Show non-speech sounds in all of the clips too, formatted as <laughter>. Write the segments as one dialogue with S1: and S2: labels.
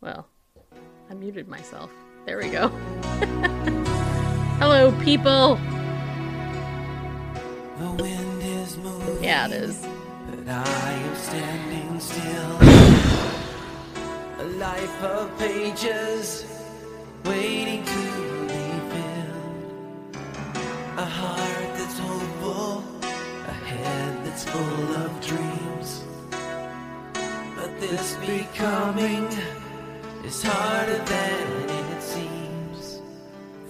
S1: Well, I muted myself. There we go. <laughs> Hello, people.
S2: The wind is moving.
S1: Yeah, it is.
S2: But I am standing still. A life of pages waiting to be filled. A heart that's hopeful, a head that's full of dreams. But this becoming is harder than it seems.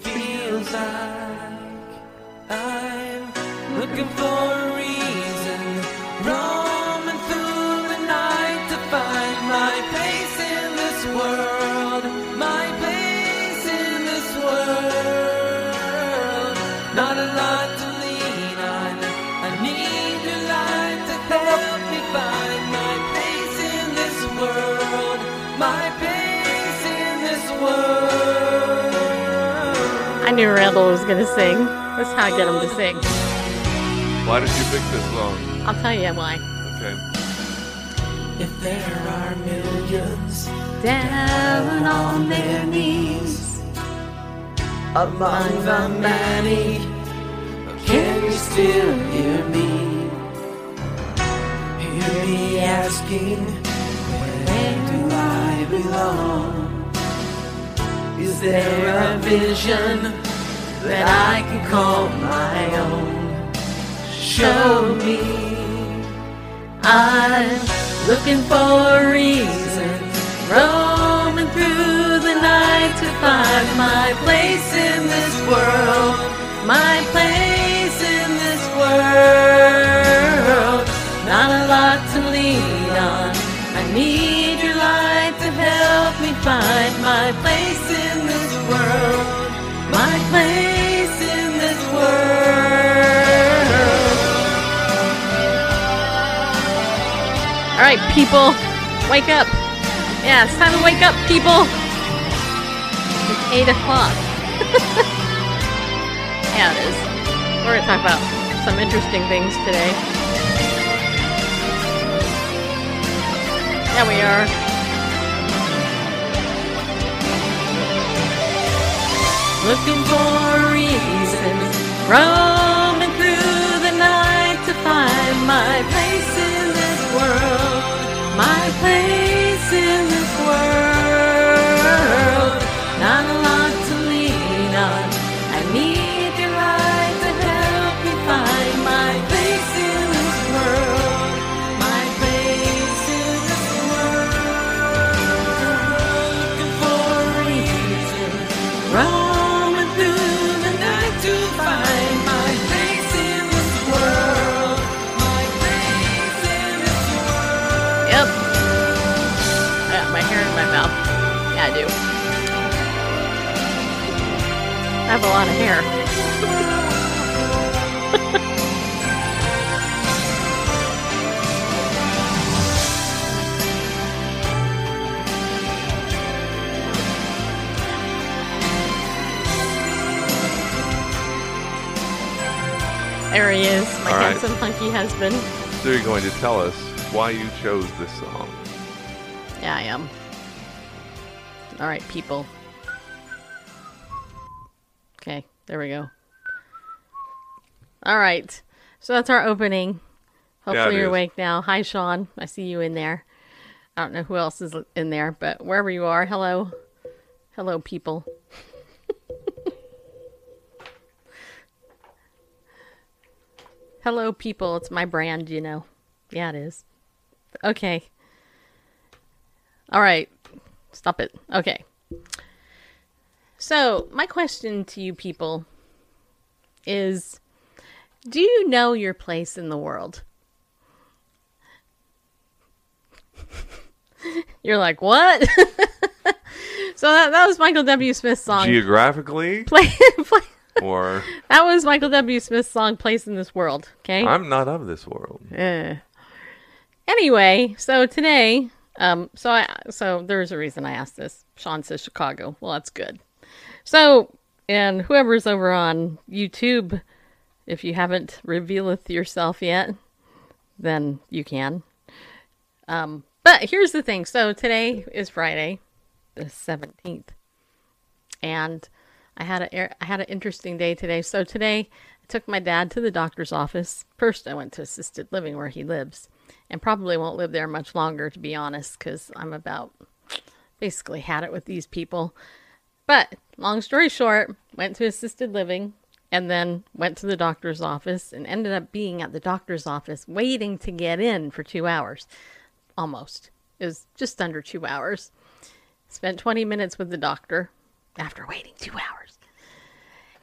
S2: Feels like I'm looking for I
S1: knew Randall was going to sing. That's how I get him to sing.
S3: Why did you pick this song?
S1: I'll tell you why.
S3: Okay.
S2: If there are millions
S1: Down on their knees.
S2: among the many, can you still hear me? Hear me asking, where do I belong? Is there a vision that I can call my own? Show me.
S1: I'm looking for a reason, roaming through the night to find my place in this world, my place in this world. Not a lot to lean on. I need right, people, wake up. Yeah, it's time to wake up, people. It's 8 o'clock. <laughs> yeah, it is. We're going to talk about some interesting things today. Yeah, we are. Looking for reasons, roaming through the night to find my place in this world, my place in this world. Not have a lot of hair. There he is, my
S3: All right.
S1: handsome, hunky husband.
S3: So you're going to tell us why you chose this song.
S1: Yeah, I am. All right, people. Okay, there we go. All right, so that's our opening.
S3: Yeah,
S1: Hopefully you're
S3: is.
S1: awake now. Hi, Sean. I see you in there. I don't know who else is in there, but wherever you are, hello. Hello, people. <laughs> hello, people. It's my brand, you know. Yeah, it is. Okay. All right. Stop it. Okay. So, my question to you people is Do you know your place in the world? <laughs> You're like, what? <laughs> so that, that was Michael W. Smith's song.
S3: Geographically, <laughs>
S1: Play, play,
S3: or
S1: that was Michael W. Smith's song, Place in This World. Okay?
S3: I'm not of this world.
S1: Eh. Anyway, so today, um, so I, so there's a reason I asked this. Sean says Chicago. Well, that's good. So, and whoever's over on YouTube, if you haven't revealeth yourself yet, then you can. Um, but here's the thing. So today is Friday, the 17th, and I had a I had an interesting day today. So today I took my dad to the doctor's office. First, I went to assisted living where he lives, and probably won't live there much longer, to be honest, because I'm about basically had it with these people. But long story short, went to assisted living and then went to the doctor's office and ended up being at the doctor's office waiting to get in for two hours. Almost. It was just under two hours. Spent 20 minutes with the doctor after waiting two hours.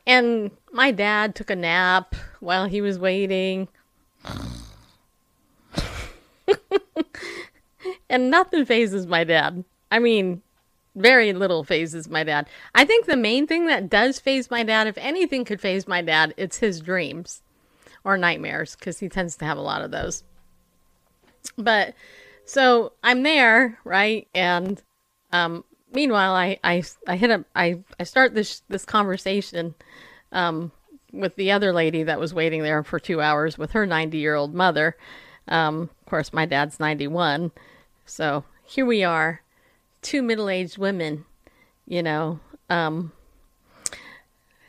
S1: And my dad took a nap while he was waiting. <laughs> and nothing fazes my dad. I mean, very little fazes my dad. I think the main thing that does faze my dad, if anything could faze my dad, it's his dreams or nightmares, because he tends to have a lot of those. But so I'm there, right? And um, meanwhile, I, I, I hit up, I, I start this this conversation um, with the other lady that was waiting there for two hours with her 90 year old mother. Um, of course, my dad's 91. So here we are, two middle aged women, you know, um,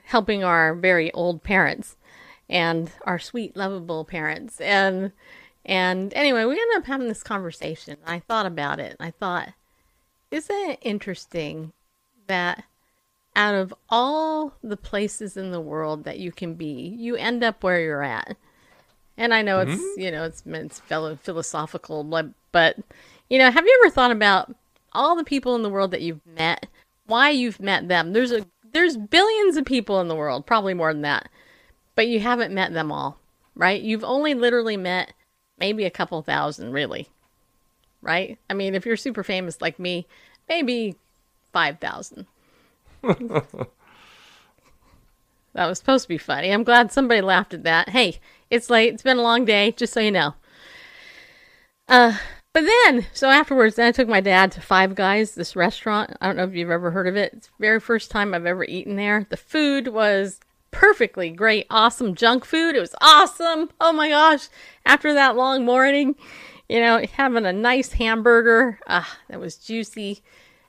S1: helping our very old parents and our sweet, lovable parents. And and anyway, we ended up having this conversation. I thought about it. I thought, isn't it interesting that out of all the places in the world that you can be, you end up where you're at. And I know it's you know it's it's philo- philosophical, but but you know, have you ever thought about all the people in the world that you've met? Why you've met them? There's a there's billions of people in the world, probably more than that, but you haven't met them all, right? You've only literally met maybe a couple thousand, really, right? I mean, if you're super famous like me, maybe five thousand. <laughs> That was supposed to be funny. I'm glad somebody laughed at that. Hey, it's late. It's been a long day, just so you know. Uh, but then, so afterwards, then I took my dad to Five Guys, this restaurant. I don't know if you've ever heard of it. It's the very first time I've ever eaten there. The food was perfectly great, awesome junk food. It was awesome. Oh my gosh. After that long morning, you know, having a nice hamburger, ah, that was juicy,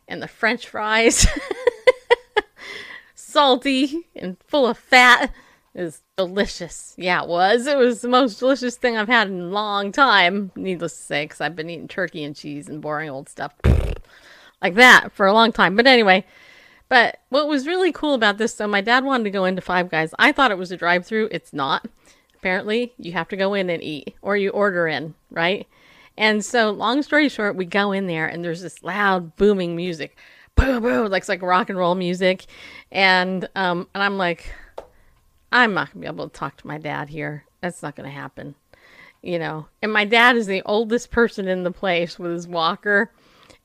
S1: and the french fries. <laughs> salty and full of fat. Was delicious. Yeah, it was. It was the most delicious thing I've had in a long time, needless to say, because I've been eating turkey and cheese and boring old stuff <laughs> like that for a long time. But anyway, but what was really cool about this, so my dad wanted to go into Five Guys. I thought it was a drive through. It's not. Apparently, you have to go in and eat, or you order in, right? And so, long story short, we go in there, and there's this loud, booming music boom boom like like rock and roll music and um and i'm like i'm not gonna be able to talk to my dad here. That's not gonna happen you know? And my dad is the oldest person in the place with his walker.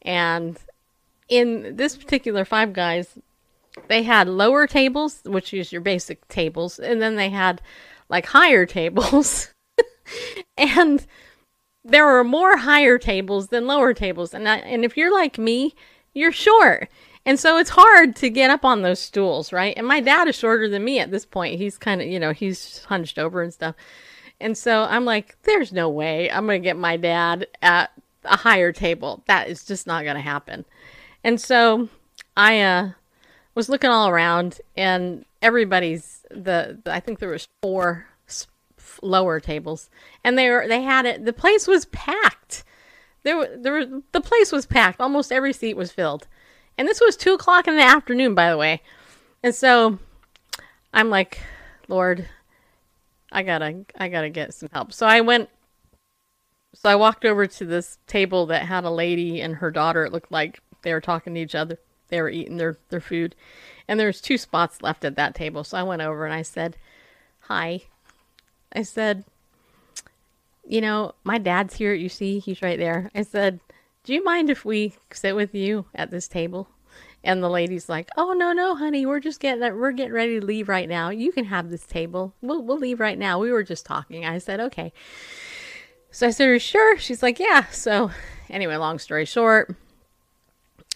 S1: And in this particular five guys they had lower tables which is your basic tables and then they had like higher tables. <laughs> And there were more higher tables than lower tables. And I, and if you're like me you're short. And so it's hard to get up on those stools, right? And my dad is shorter than me at this point. He's kind of, you know, he's hunched over and stuff. And so I'm like, there's no way I'm going to get my dad at a higher table. That is just not going to happen. And so I uh, was looking all around and everybody's the, the I think there was four lower tables and they were they had it the place was packed there, there, the place was packed. Almost every seat was filled, and this was two o'clock in the afternoon, by the way. And so, I'm like, Lord, I gotta, I gotta get some help. So I went. So I walked over to this table that had a lady and her daughter. It looked like they were talking to each other. They were eating their their food, and there was two spots left at that table. So I went over and I said, "Hi." I said, you know, my dad's here. You see, he's right there. I said, do you mind if we sit with you at this table? And the lady's like, "Oh no, no, honey, we're just getting we're getting ready to leave right now. You can have this table. We'll we'll leave right now. We were just talking." I said, "Okay." So I said, "Are sure?" She's like, "Yeah." So anyway, long story short,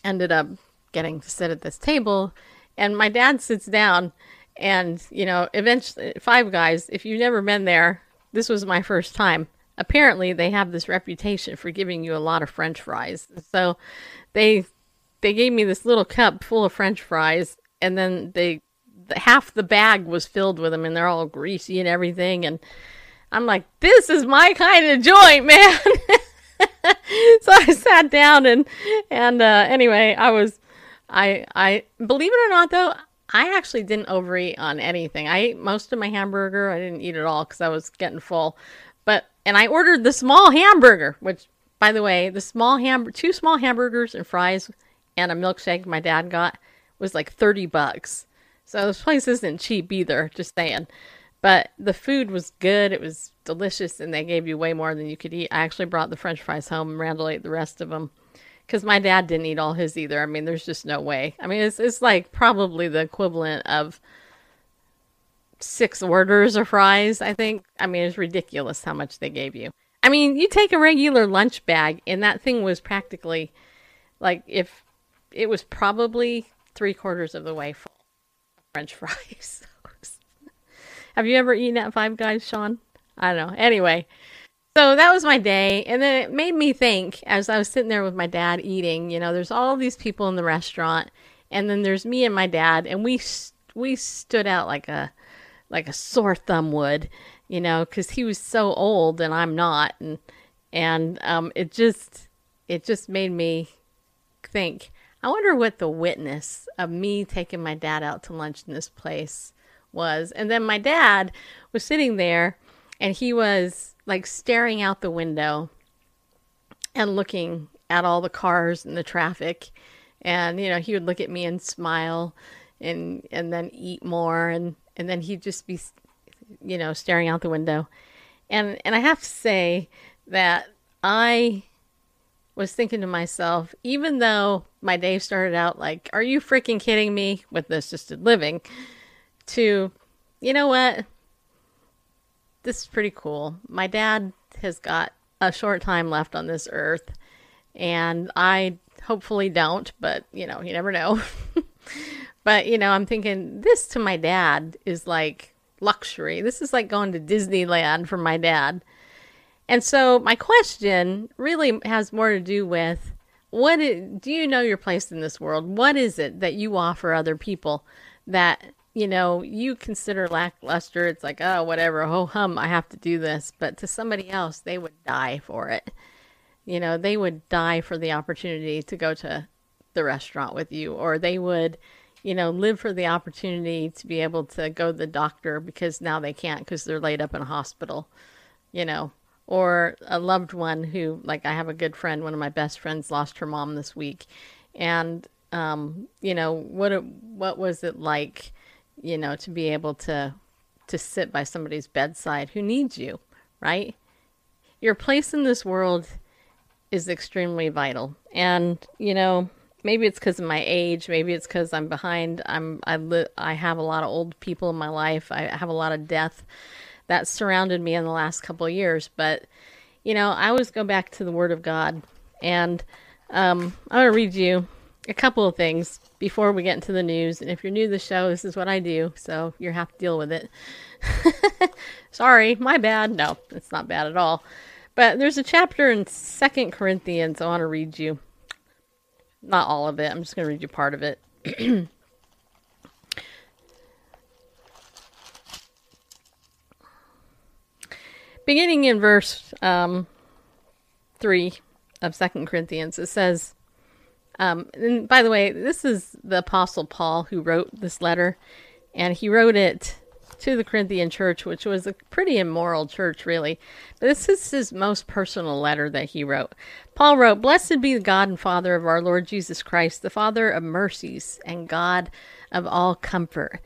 S1: ended up getting to sit at this table, and my dad sits down, and you know, eventually, Five Guys. If you've never been there, this was my first time. Apparently, they have this reputation for giving you a lot of French fries. So they they gave me this little cup full of French fries, and then they the, half the bag was filled with them, and they're all greasy and everything. And I'm like, this is my kind of joint, <laughs> man. <laughs> so I sat down and and uh, anyway, I was I I believe it or not though. I actually didn't overeat on anything. I ate most of my hamburger. I didn't eat it all because I was getting full. And I ordered the small hamburger, which, by the way, the small ham two small hamburgers and fries and a milkshake my dad got was like 30 bucks. So this place isn't cheap either, just saying. But the food was good, it was delicious, and they gave you way more than you could eat. I actually brought the french fries home and Randall ate the rest of them. Because my dad didn't eat all his either. I mean, there's just no way. I mean, it's, it's like probably the equivalent of six orders of fries, I think. I mean, it's ridiculous how much they gave you. I mean, you take a regular lunch bag, and that thing was practically like if it was probably three quarters of the way full French <laughs> fries. Have you ever eaten at Five Guys, Sean? I don't know. Anyway, so that was my day, and then it made me think as I was sitting there with my dad eating. You know, there's all these people in the restaurant, and then there's me and my dad, and we we stood out like a like a sore thumb would, you know, because he was so old and I'm not, and and um, it just it just made me think I wonder what the witness of me taking my dad out to lunch in this place was. And then my dad was sitting there and he was like staring out the window and looking at all the cars and the traffic. And, you know, he would look at me and smile and and then eat more and and then he'd just be you know staring out the window and and i have to say that i was thinking to myself, even though my day started out like, are you freaking kidding me with the assisted living? To, you know what? This is pretty cool. My dad has got a short time left on this earth, and I hopefully don't, but you know, you never know. <laughs> but, you know, I'm thinking this to my dad is like luxury. This is like going to Disneyland for my dad. And so my question really has more to do with what is, do you know your place in this world? What is it that you offer other people that you know you consider lackluster? It's like oh whatever, oh hum, I have to do this, but to somebody else they would die for it. You know they would die for the opportunity to go to the restaurant with you, or they would you know, live for the opportunity to be able to go to the doctor because now they can't because they're laid up in a hospital, you know, or a loved one who, like, I have a good friend, one of my best friends lost her mom this week. And, um, you know, what, it, what was it like, you know, to be able to, to sit by somebody's bedside who needs you, right? Your place in this world is extremely vital. And, you know, maybe it's because of my age maybe it's because i'm behind. I'm I, li- I have a lot of old people in my life. I have a lot of death that surrounded me in the last couple of years. But you know i always go back to the word of god. And um, i'm going to read you a couple of things before we get into the news. And if you're new to the show this is what i do so you have to deal with it. <laughs> Sorry my bad. No it's not bad at all. But there's a chapter in second corinthians i want to read you not all of it. I'm just going to read you part of it. <clears throat> Beginning in verse um, 3 of Second Corinthians, it says, um, and by the way, this is the Apostle Paul who wrote this letter, and he wrote it to the Corinthian church, which was a pretty immoral church, really. But this is his most personal letter that he wrote. Paul wrote, Blessed be the God and Father of our Lord Jesus Christ, the Father of mercies and God of all comfort.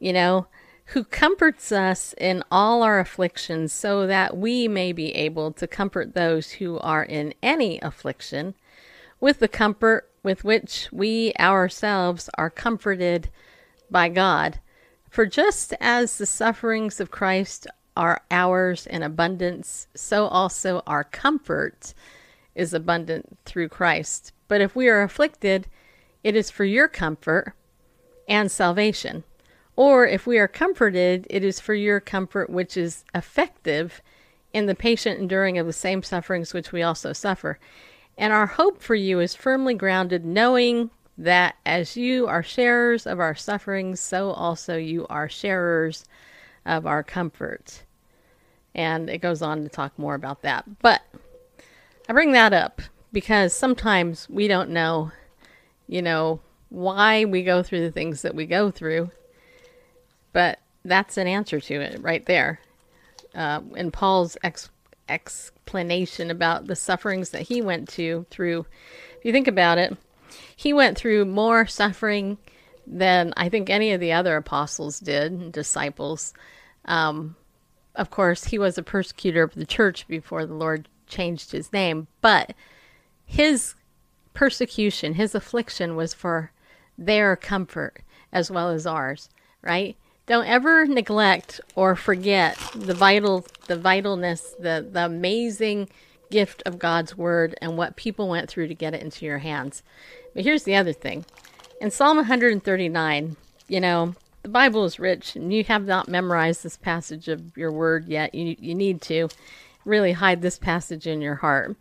S1: You know, who comforts us in all our afflictions, so that we may be able to comfort those who are in any affliction with the comfort with which we ourselves are comforted by God. For just as the sufferings of Christ are ours in abundance, so also our comfort is abundant through Christ. But if we are afflicted, it is for your comfort and salvation. Or if we are comforted, it is for your comfort, which is effective in the patient enduring of the same sufferings which we also suffer. And our hope for you is firmly grounded, knowing that as you are sharers of our sufferings, so also you are sharers of our comfort. And it goes on to talk more about that. But I bring that up because sometimes we don't know, you know, why we go through the things that we go through. But that's an answer to it right there. Uh, in Paul's ex- explanation about the sufferings that he went to through, if you think about it, he went through more suffering than I think any of the other apostles did, disciples. Um, of course, he was a persecutor of the church before the Lord changed his name, but his persecution, his affliction was for their comfort as well as ours, right? Don't ever neglect or forget the vital the vitalness, the the amazing gift of God's word and what people went through to get it into your hands. But here's the other thing. In Psalm 139, you know, the Bible is rich and you have not memorized this passage of your word yet. You you need to really hide this passage in your heart.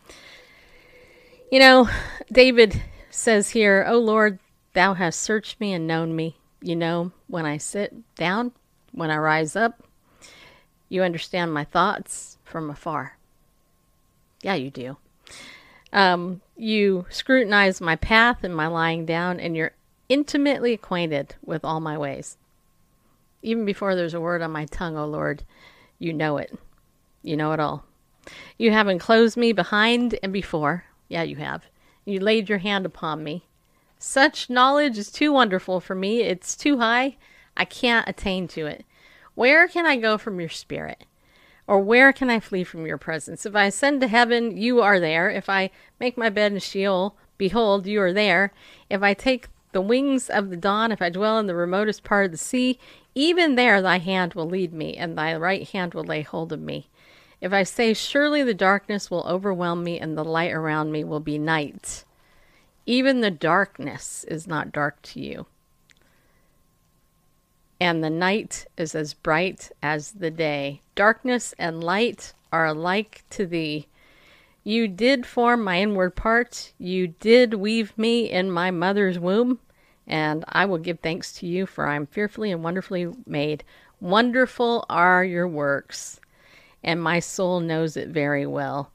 S1: You know, David says here, "O Lord, thou hast searched me and known me. You know, when I sit down, when I rise up, you understand my thoughts from afar. Yeah, you do. Um, you scrutinize my path and my lying down, and you're intimately acquainted with all my ways. Even before there's a word on my tongue, O Lord, you know it. You know it all. You have enclosed me behind and before. Yeah, you have. You laid your hand upon me. Such knowledge is too wonderful for me. It's too high. I can't attain to it. Where can I go from your spirit? Or where can I flee from your presence? If I ascend to heaven, you are there. If I make my bed in Sheol, behold, you are there. If I take the wings of the dawn, if I dwell in the remotest part of the sea, even there thy hand will lead me, and thy right hand will lay hold of me. If I say, Surely the darkness will overwhelm me, and the light around me will be night. Even the darkness is not dark to you. And the night is as bright as the day. Darkness and light are alike to thee. You did form my inward parts. You did weave me in my mother's womb. And I will give thanks to you, for I am fearfully and wonderfully made. Wonderful are your works, and my soul knows it very well.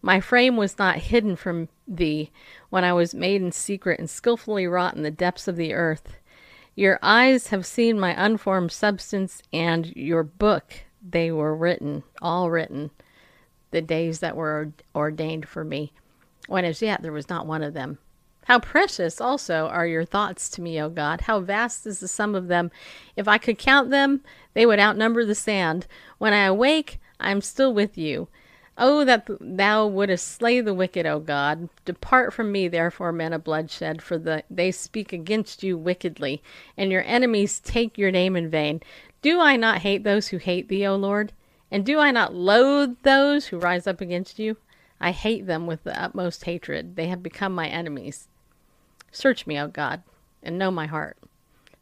S1: My frame was not hidden from thee when I was made in secret and skilfully wrought in the depths of the earth. Your eyes have seen my unformed substance, and your book they were written, all written, the days that were ordained for me, when as yet there was not one of them. How precious also are your thoughts to me, O God. How vast is the sum of them. If I could count them, they would outnumber the sand. When I awake, I am still with you. Oh, that thou wouldest slay the wicked, O God. Depart from me, therefore, men of bloodshed, for the, they speak against you wickedly, and your enemies take your name in vain. Do I not hate those who hate thee, O Lord? And do I not loathe those who rise up against you? I hate them with the utmost hatred. They have become my enemies. Search me, O God, and know my heart.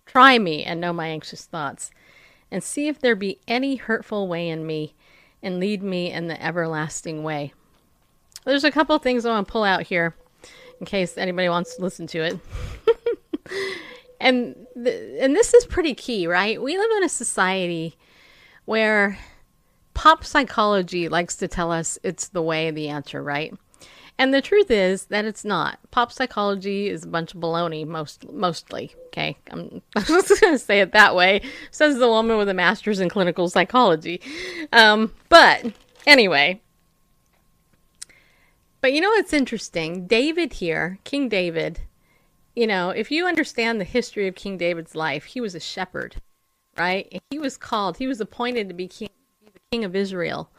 S1: Try me and know my anxious thoughts, and see if there be any hurtful way in me, and lead me in the everlasting way. There's a couple things I want to pull out here in case anybody wants to listen to it. <laughs> and th- and this is pretty key, right? We live in a society where pop psychology likes to tell us it's the way, the answer, right? And the truth is that it's not. Pop psychology is a bunch of baloney, most mostly. Okay, <laughs> I'm, just gonna say it that way. Says the woman with a master's in clinical psychology. Um, but anyway, but you know what's interesting? David here, King David. You know, if you understand the history of King David's life, he was a shepherd right? He was called. He was appointed to be king, be the king of Israel.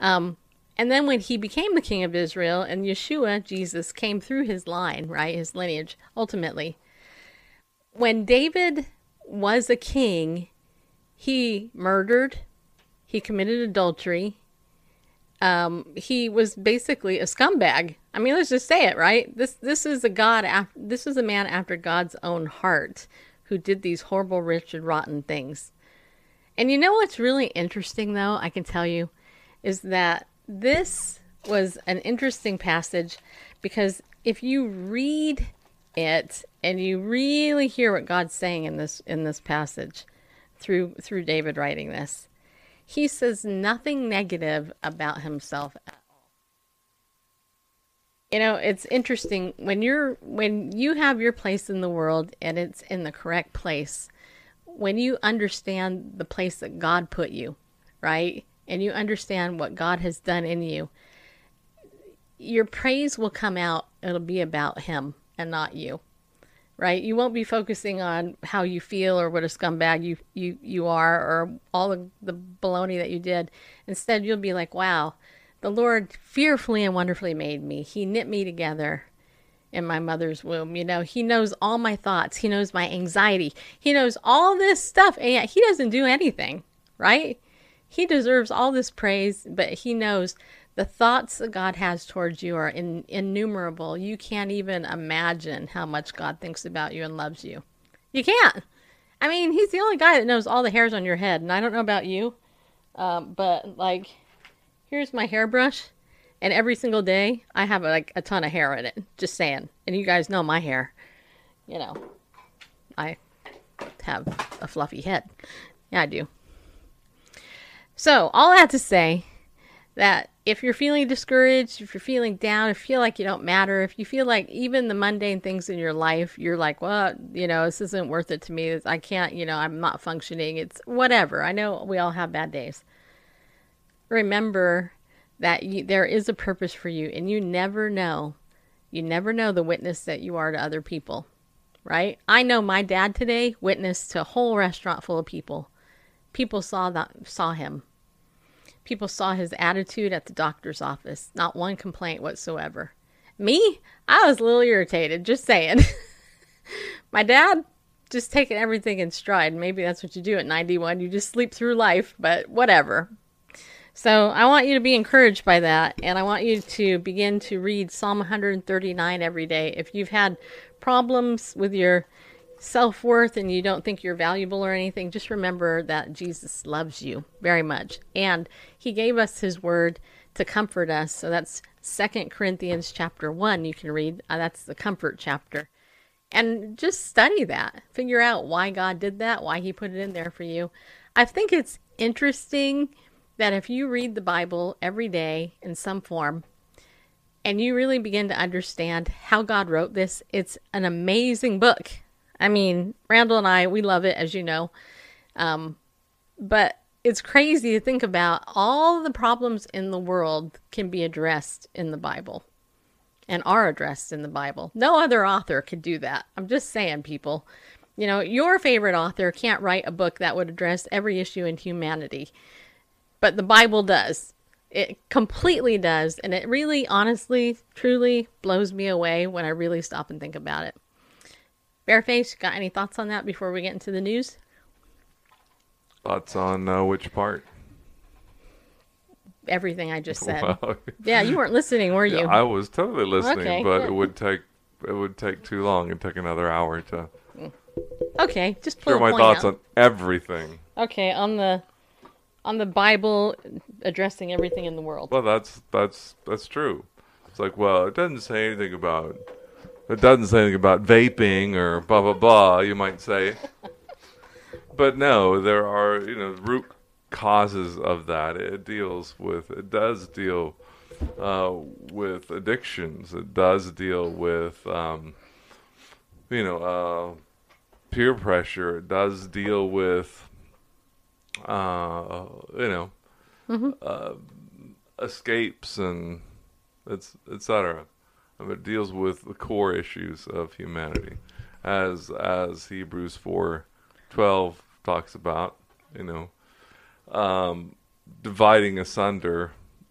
S1: Um, and then when he became the king of Israel, and Yeshua, Jesus, came through his line, right, his lineage, ultimately. When David was a king, he murdered, he committed adultery, um, he was basically a scumbag. I mean, let's just say it, right? This this is a God. Af- this is a man after God's own heart who did these horrible, and rotten things. And you know what's really interesting, though? I can tell you, is that this was an interesting passage because if you read it and you really hear what God's saying in this in this passage through through David writing this, he says nothing negative about himself at all. You know, it's interesting when you're when you have your place in the world and it's in the correct place. When you understand the place that God put you, right? And you understand what God has done in you, your praise will come out. It'll be about him and not you right? You won't be focusing on how you feel or what a scumbag you you you are or all the, the baloney that you did. Instead, you'll be like, "Wow, the Lord fearfully and wonderfully made me. He knit me together in my mother's womb. You know, He knows all my thoughts. He knows my anxiety. He knows all this stuff, and yet He doesn't do anything, right? He deserves all this praise, but He knows the thoughts that God has towards you are in, innumerable. You can't even imagine how much God thinks about you and loves you. You can't. I mean, He's the only guy that knows all the hairs on your head, and I don't know about you, um, but like, here's my hairbrush, and every single day I have like a ton of hair in it. Just saying, and you guys know my hair. You know, I have a fluffy head. Yeah, I do. So all that to say that if you're feeling discouraged, if you're feeling down, if you feel like you don't matter, if you feel like even the mundane things in your life, you're like, well, you know, this isn't worth it to me. I can't, you know, I'm not functioning. It's whatever. I know we all have bad days. Remember that you, there is a purpose for you, and you never know. You never know the witness that you are to other people, right? I know my dad today witnessed to a whole restaurant full of people. People saw that saw him People saw his attitude at the doctor's office. Not one complaint whatsoever. Me? I was a little irritated, just saying. <laughs> My dad, just taking everything in stride. Maybe that's what you do at 91. You just sleep through life, but whatever. So I want you to be encouraged by that, and I want you to begin to read Psalm 139 every day. If you've had problems with your self worth and you don't think you're valuable or anything, just remember that Jesus loves you very much. And he gave us his word to comfort us. So that's Second Corinthians chapter 1 you can read. Uh, that's the comfort chapter. And just study that. Figure out why God did that, why he put it in there for you. I think it's interesting that if you read the Bible every day in some form, and you really begin to understand how God wrote this, it's an amazing book. I mean, Randall and I, we love it, as you know. Um, but it's crazy to think about all the problems in the world can be addressed in the Bible and are addressed in the Bible. No other author could do that. I'm just saying, people. You know, your favorite author can't write a book that would address every issue in humanity, but the Bible does. It completely does. And it really, honestly, truly blows me away when I really stop and think about it. Bareface, got any thoughts on that before we get into the news?
S3: Thoughts on uh, which part?
S1: Everything I <laughs> just said.
S3: Well,
S1: yeah, you weren't listening, were <laughs> you?
S3: yeah, I was totally listening,
S1: Okay,
S3: but
S1: good.
S3: it would take it would take too long. It'd take another hour to
S1: okay, just
S3: share my thoughts
S1: out.
S3: on everything.
S1: Okay, on the on the Bible addressing everything in the world.
S3: Well, that's that's that's true. It's like, well, it doesn't say anything about it doesn't say anything about vaping or blah blah blah. You might say, but no, there are you know root causes of that. It deals with it does deal uh, with addictions. It does deal with um, you know uh, peer pressure. It does deal with uh, you know uh, escapes and it's etc. Um, It deals with the core issues of humanity, as as Hebrews four twelve talks about. you know, um, dividing asunder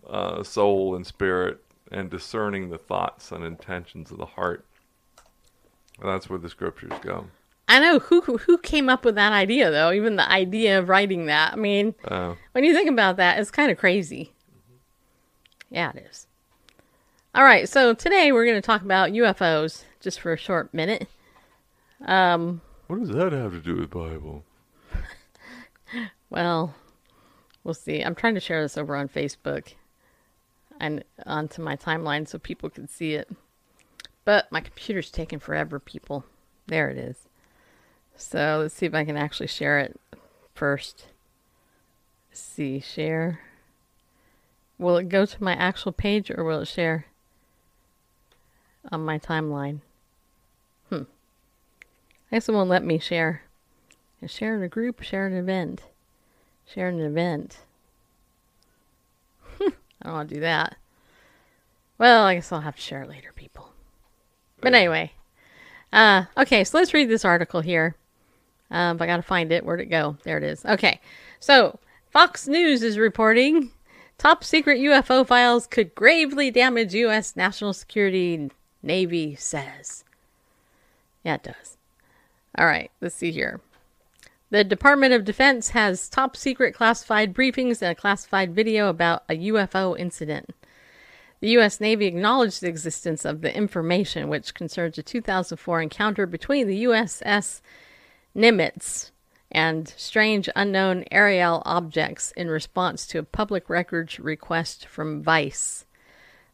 S3: uh, soul and spirit and discerning the thoughts and intentions of the heart. And that's where the scriptures go.
S1: I know who who came up with that idea though. Even the idea of writing that. I mean,
S3: Uh,
S1: when you think about that, it's kind of crazy. Yeah, it is. All right, so today we're going to talk about UFOs just for a short minute. Um,
S3: what does that have to do with Bible? <laughs>
S1: well, we'll see. I'm trying to share this over on Facebook and onto my timeline so people can see it. But my computer's taking forever, people. There it is. So let's see if I can actually share it first. Let's see, share. Will it go to my actual page or will it share on my timeline? Hmm. I guess it won't let me share. Share in a group, share an event. Share an event. I don't want to do that. Well, I guess I'll have to share it later, people. But anyway, uh, okay, so let's read this article here. Um, I gotta find it. Where'd it go? There it is. Okay, so Fox News is reporting top secret UFO files could gravely damage U.S. national security. Navy says. Yeah, it does. All right, let's see here. The Department of Defense has top secret classified briefings and a classified video about a UFO incident. The U.S. Navy acknowledged the existence of the information, which concerns a 2004 encounter between the USS Nimitz and strange unknown aerial objects in response to a public records request from Vice.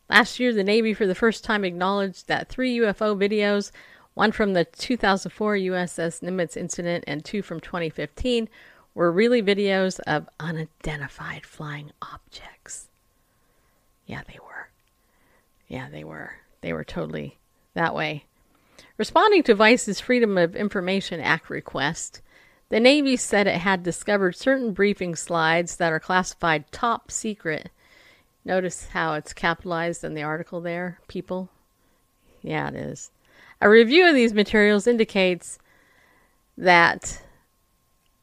S1: Last year, the Navy for the first time acknowledged that three UFO videos, one from the 2004 USS Nimitz incident and two from 2015, were really videos of unidentified flying objects. Yeah, they were. Yeah, they were. They were totally that way. Responding to Vice's Freedom of Information Act request, the Navy said it had discovered certain briefing slides that are classified top secret. Notice how it's capitalized in the article there, people? Yeah, it is. A review of these materials indicates that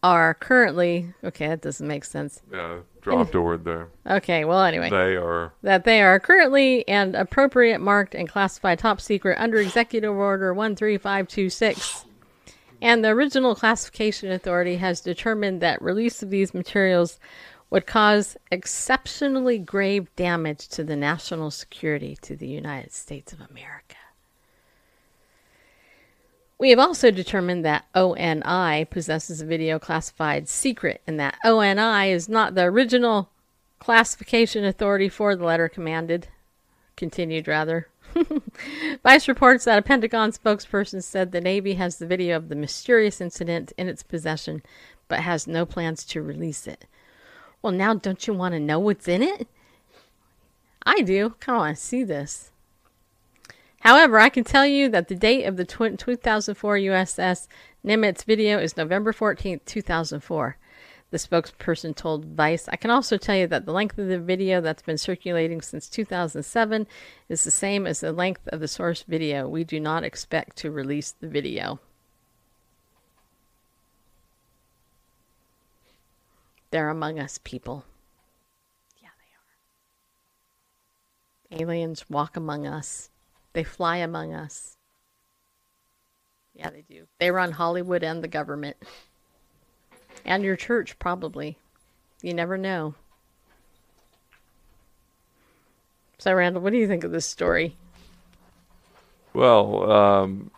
S1: are currently okay, that doesn't make sense.
S3: Yeah, dropped a word there.
S1: Okay, well anyway
S3: They are.
S1: that they are currently and appropriate marked and classified top secret under Executive Order 13526. And the original classification authority has determined that release of these materials would cause exceptionally grave damage to the national security to the United States of America. We have also determined that ONI possesses a video classified secret and that ONI is not the original classification authority for the letter commanded. Continued, rather. <laughs> Vice reports that a Pentagon spokesperson said the Navy has the video of the mysterious incident in its possession, but has no plans to release it. Well, now don't you want to know what's in it? I do. Of want to see this. However, I can tell you that the date of the tw- 2004 USS Nimitz video is November 14th, 2004. The spokesperson told Vice, I can also tell you that the length of the video that's been circulating since 2007 is the same as the length of the source video. We do not expect to release the video. They're among us, people. Yeah, they are. Aliens walk among us. They fly among us. Yeah, they do. They run Hollywood and the government. And your church, probably. You never know. So, Randall, what do you think of this story?
S3: Well, um,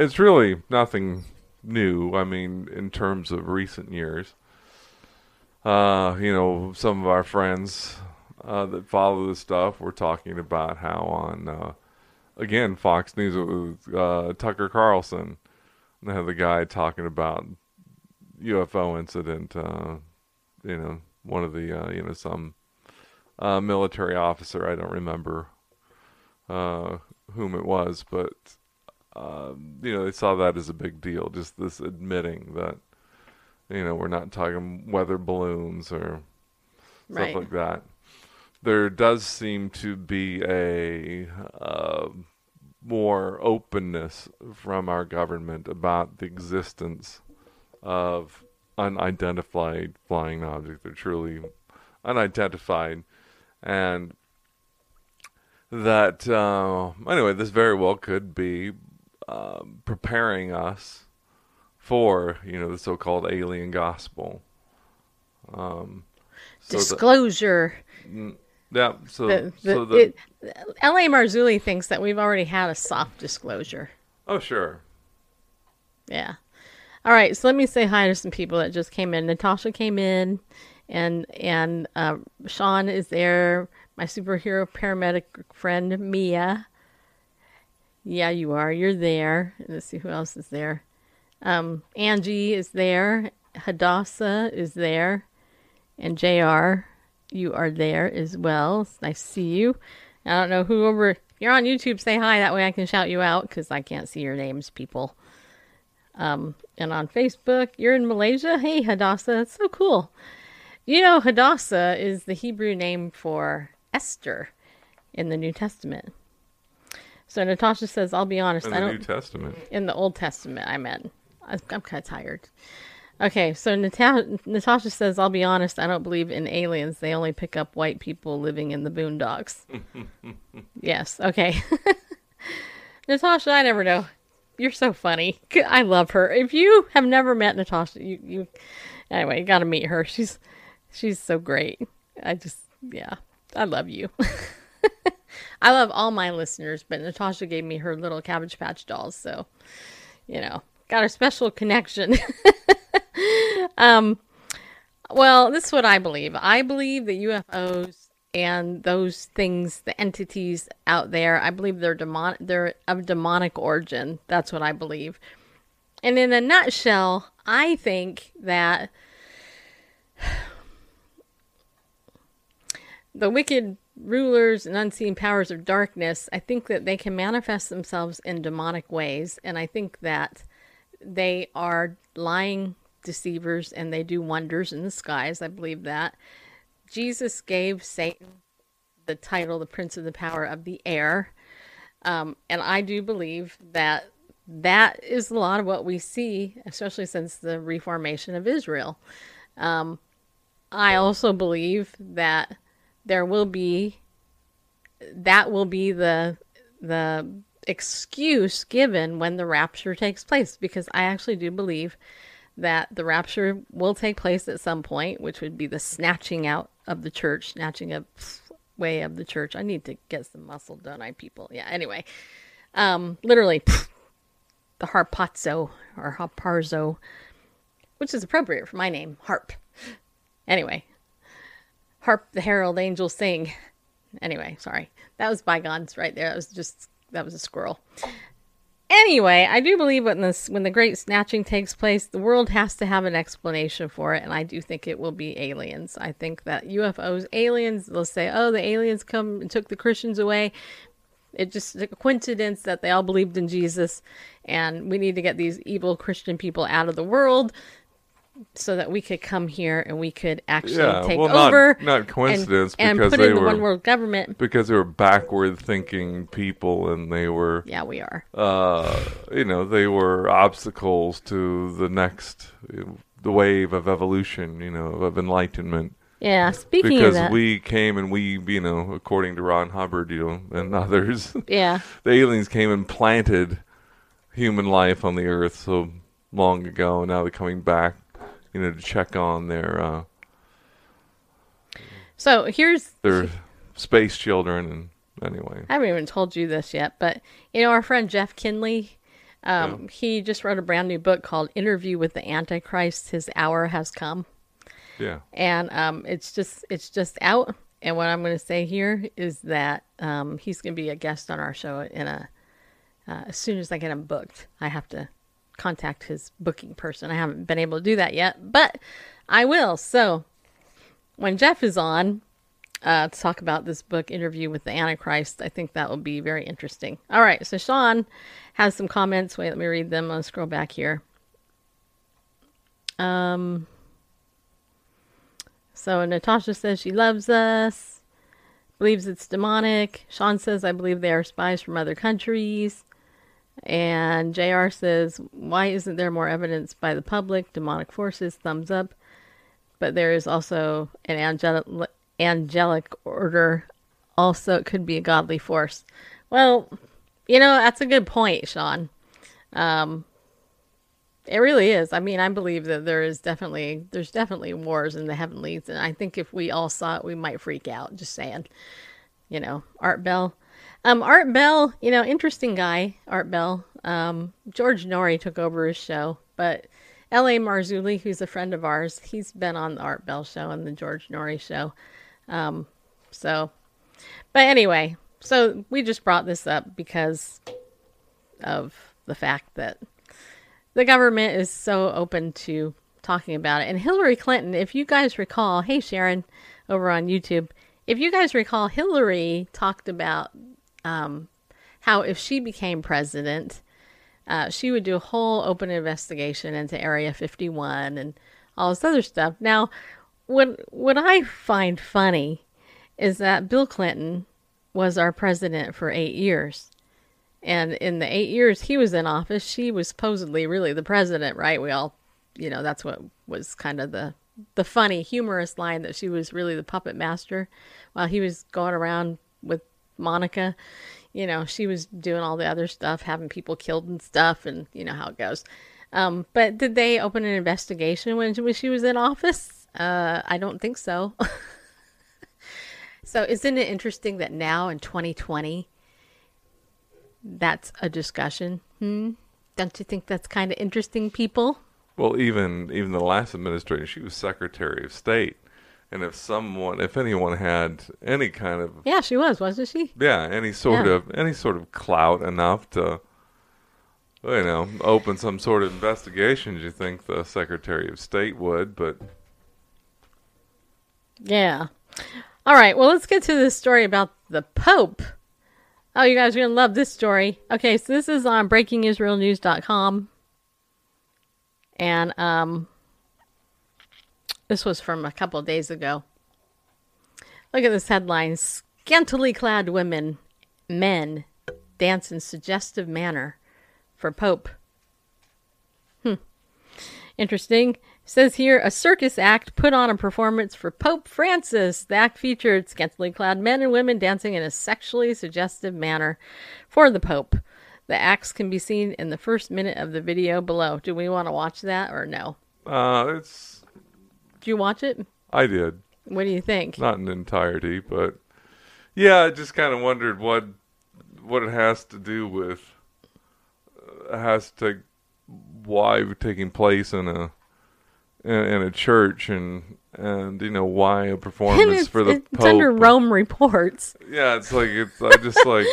S3: it's really nothing new. I mean, in terms of recent years, uh, you know, some of our friends uh, that follow this stuff were talking about how on, uh, again, Fox News, it was uh, Tucker Carlson. The guy talking about UFO incident. Uh, you know, one of the, uh, you know, some military officer. I don't remember whom it was, but um, you know they saw that as a big deal. Just this admitting that you know we're not talking weather balloons or stuff
S1: Right.
S3: like that. There does seem to be a uh, more openness from our government about the existence of unidentified flying objects. They're truly unidentified, and that uh, anyway, this very well could be um, preparing us for you know the so-called alien gospel. Um, so
S1: Disclosure.
S3: yeah, so
S1: The, the,
S3: so the
S1: it, L.A. Marzulli thinks that we've already had a soft disclosure.
S3: oh sure,
S1: Yeah. All right, so let me say hi to some people that just came in. Natasha came in, and and uh, Sean is there. My superhero paramedic friend Mia. Yeah, you are. You're there. Let's see who else is there. Um, Angie is there. Hadassah is there, and Jr. You are there as well. It's nice to see you. I don't know who over. If you're on YouTube. Say hi. That way I can shout you out because I can't see your names, people. Um, and on Facebook, you're in Malaysia. Hey, Hadassah, that's so cool. You know, Hadassah is the Hebrew name for Esther in the New Testament. So Natasha says, "I'll be honest,
S3: in
S1: I don't."
S3: New Testament.
S1: in the Old Testament, I meant. I- I'm kind of tired. Okay, so Nata- Natasha says, I'll be honest, I don't believe in aliens. They only pick up white people living in the boondocks. <laughs> yes, okay. <laughs> Natasha, I never know. You're so funny. I love her. If you have never met Natasha, you, you anyway, you got to meet her. She's she's so great. I just yeah, I love you. <laughs> I love all my listeners, but Natasha gave me her little Cabbage Patch dolls, so you know, got a special connection. <laughs> um, well, this is what I believe. I believe that UFOs and those things, the entities out there, I believe they're demon they're of demonic origin. That's what I believe. And in a nutshell, I think that <sighs> the wicked rulers and unseen powers of darkness, I think that they can manifest themselves in demonic ways. And I think that they are lying deceivers and they do wonders in the skies. I believe that. Jesus gave Satan the title, the prince of the power of the air. Um, and I do believe that that is a lot of what we see, especially since the reformation of Israel. Um, I also believe that there will be that will be the the excuse given when the rapture takes place because I actually do believe that the rapture will take place at some point, which would be the snatching out of the church, snatching a way of the church. I need to get some muscle, don't I, people? Yeah. Anyway, um, literally <sniffs> the harpazo or harparzo, which is appropriate for my name, harp. Anyway, harp the herald angels sing. Anyway, sorry. That was bygones right there. That was just that was a squirrel. Anyway, I do believe when this when the great snatching takes place, the world has to have an explanation for it, and I do think it will be aliens. I think that UFOs, aliens, they'll say, "Oh, the aliens come and took the Christians away." It just a coincidence that they all believed in Jesus, and we need to get these evil Christian people out of the world so that we could come here and we could actually
S3: Yeah,
S1: take
S3: well,
S1: over.
S3: not
S1: and-
S3: coincidence,
S1: and,
S3: because
S1: put
S3: they
S1: in the
S3: were-
S1: one world government.
S3: because they were backward thinking people and they were
S1: Yeah, we are.
S3: uh you know they were obstacles to the next the wave of evolution you know of enlightenment
S1: Yeah. Speaking of
S3: because
S1: that,
S3: we came and we you know according to ron hubbard you know and others <laughs>
S1: yeah,
S3: the aliens came and planted human life on the earth so long ago and now they're coming back you know to check on their uh
S1: So here's
S3: their space children and anyway
S1: I haven't even told you this yet, but you know our friend Jeff Kinley, um, he just wrote a brand new book called "Interview with the Antichrist." His hour has come,
S3: yeah
S1: and um, it's just it's just out. And what I'm going to say here is that um, he's going to be a guest on our show in a uh, as soon as I get him booked. I have to contact his booking person. I haven't been able to do that yet, but I will. So when Jeff is on, uh, to talk about this book interview with the Antichrist. I think that will be very interesting. All right, so Sean has some comments. Wait, let me read them. I'll scroll back here. Um, so Natasha says she loves us, believes it's demonic. Sean says I believe they are spies from other countries. And JR says, Why isn't there more evidence by the public? Demonic forces, thumbs up. But there is also an angelic, angelic order. Also, it could be a godly force. Well, you know, that's a good point, Sean. Um, it really is. I mean, I believe that there is definitely there's definitely wars in the heavenlies, and I think if we all saw it, we might freak out. Just saying, you know, Art Bell, um, Art Bell, you know, interesting guy, Art Bell. Um, George Noory took over his show, but L.A. Marzulli, who's a friend of ours, he's been on the Art Bell show and the George Noory show. Um, so, but anyway, so we just brought this up because of the fact that the government is so open to talking about it. And Hillary Clinton, if you guys recall, hey Sharon over on YouTube, if you guys recall, Hillary talked about um, how if she became president, uh, she would do a whole open investigation into Area 51 and all this other stuff. Now, what what I find funny is that Bill Clinton was our president for eight years. And in the eight years he was in office, she was supposedly really the president, right? We all, you know, that's what was kind of the the funny, humorous line that she was really the puppet master while he was going around with Monica. You know, she was doing all the other stuff, having people killed and stuff, and you know how it goes. Um, but did they open an investigation when, when she was in office? Uh, I don't think so. <laughs> so isn't it interesting that now in 2020, that's a discussion? Hmm? Don't you think that's kind of interesting, people?
S3: Well, even even the last administration, she was Secretary of State, and if someone, if anyone had any kind of
S1: Yeah, she was, wasn't she?
S3: yeah, any sort
S1: Yeah.
S3: of any sort of clout enough to, you know, open some sort of investigations, you think the Secretary of State would, but
S1: Yeah. All right. Well, let's get to this story about the Pope. Oh, you guys are going to love this story. Okay, so this is on breakingisraelnews.com. And um this was from a couple days ago. Look at this headline. Scantily clad women, men dance in suggestive manner for Pope. Interesting. says here a circus act put on a performance for Pope Francis. The act featured scantily clad men and women dancing in a sexually suggestive manner for the Pope. The acts can be seen in the first minute of the video below. Do we want to watch that or no?
S3: uh, it's
S1: Do you watch it?
S3: I did
S1: What do you think?
S3: not in entirety, but yeah, I just kind of wondered what what it has to do with uh, has to why taking place in a in, in a church and and you know why a performance <laughs> for the
S1: it's
S3: Pope.
S1: under Rome reports.
S3: Yeah, it's like it's I just like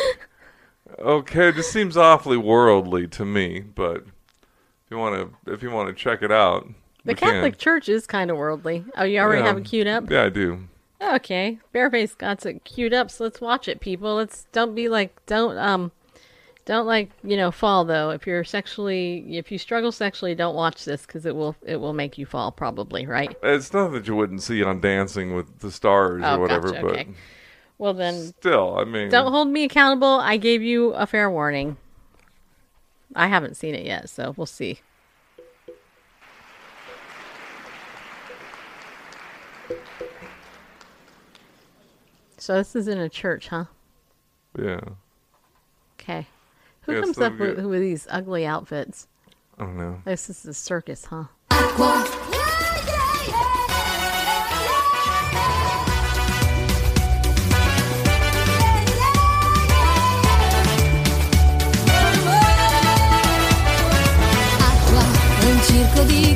S3: <laughs> okay, it just seems awfully worldly to me, but if you want to if you want to check it out,
S1: The
S3: we can.
S1: Catholic Church is kind of worldly. Oh, you already
S3: Yeah.
S1: have it queued up?
S3: Yeah, I do.
S1: Okay, Bareface got it queued up, so let's watch it, people. Let's don't be like don't um don't like you know fall though. If you're sexually if you struggle sexually, don't watch this because it will it will make you fall probably, right?
S3: It's nothing that you wouldn't see it on Dancing with the Stars
S1: Oh,
S3: or whatever,
S1: gotcha,
S3: but
S1: okay. Well then,
S3: still, I mean,
S1: don't hold me accountable. I gave you a fair warning. I haven't seen it yet, so we'll see. So this is in a church, huh?
S3: yeah,
S1: Okay. Who
S3: Yeah,
S1: comes
S3: so
S1: up with,
S3: good.
S1: with these ugly outfits?
S3: I don't know.
S1: This is a circus, huh?
S4: Acqua è un circo di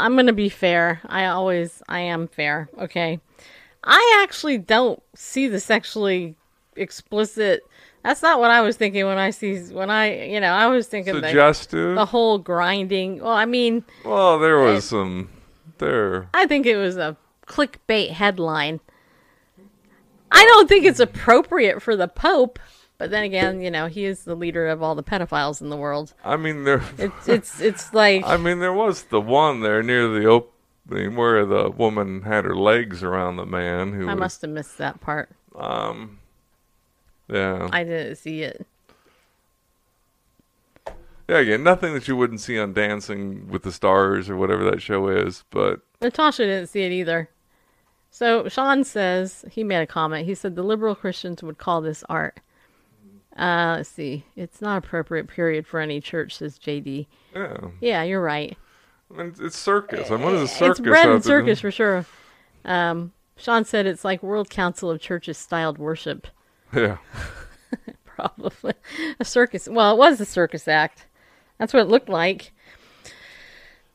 S1: I'm going to be fair. I always I am fair, okay? I actually don't see the sexually explicit That's not what I was thinking when I see when I, you know, I was thinking the,
S3: Suggestive?
S1: the whole grinding. Well, I mean,
S3: Well, there was some. There.
S1: I think it was a clickbait headline. I don't think it's appropriate for the Pope, but then again, you know, he is the leader of all the pedophiles in the world.
S3: I mean, there.
S1: It's it's it's <laughs> like
S3: I mean, there was the one there near the opening where the woman had her legs around the man who
S1: I
S3: was.
S1: must have missed that part.
S3: Um. Yeah.
S1: I didn't see it.
S3: yeah. Again, nothing that you wouldn't see on Dancing with the Stars or whatever that show is, but
S1: Natasha didn't see it either. So Sean says he made a comment. He said the liberal Christians would call this art. Uh, let's see. It's not appropriate. Period for any church, says JD.
S3: yeah.
S1: Yeah, you're right.
S3: I mean, it's circus. I mean, what is a circus?
S1: it's bread and circus for sure. Um, Sean said it's like World Council of Churches styled worship.
S3: Yeah. <laughs>
S1: Probably a circus. Well, it was a circus act. That's what it looked like.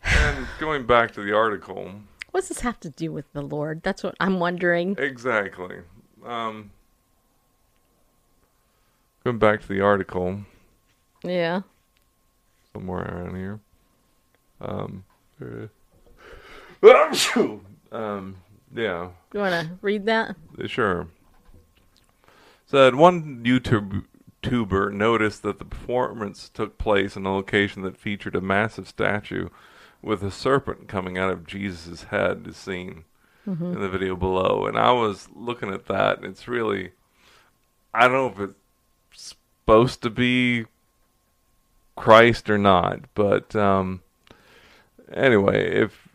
S3: And going back to the article,
S1: What does this have to do with the Lord? That's what I'm wondering.
S3: exactly. Um, going back to the article,
S1: Yeah.
S3: somewhere around here. Um, there- <coughs> um, yeah,
S1: You want to read that?
S3: sure. Said one YouTube tuber noticed that the performance took place in a location that featured a massive statue with a serpent coming out of Jesus' head is seen in the video below. And I was looking at that. And it's really, I don't know if it's supposed to be Christ or not, but um, anyway, if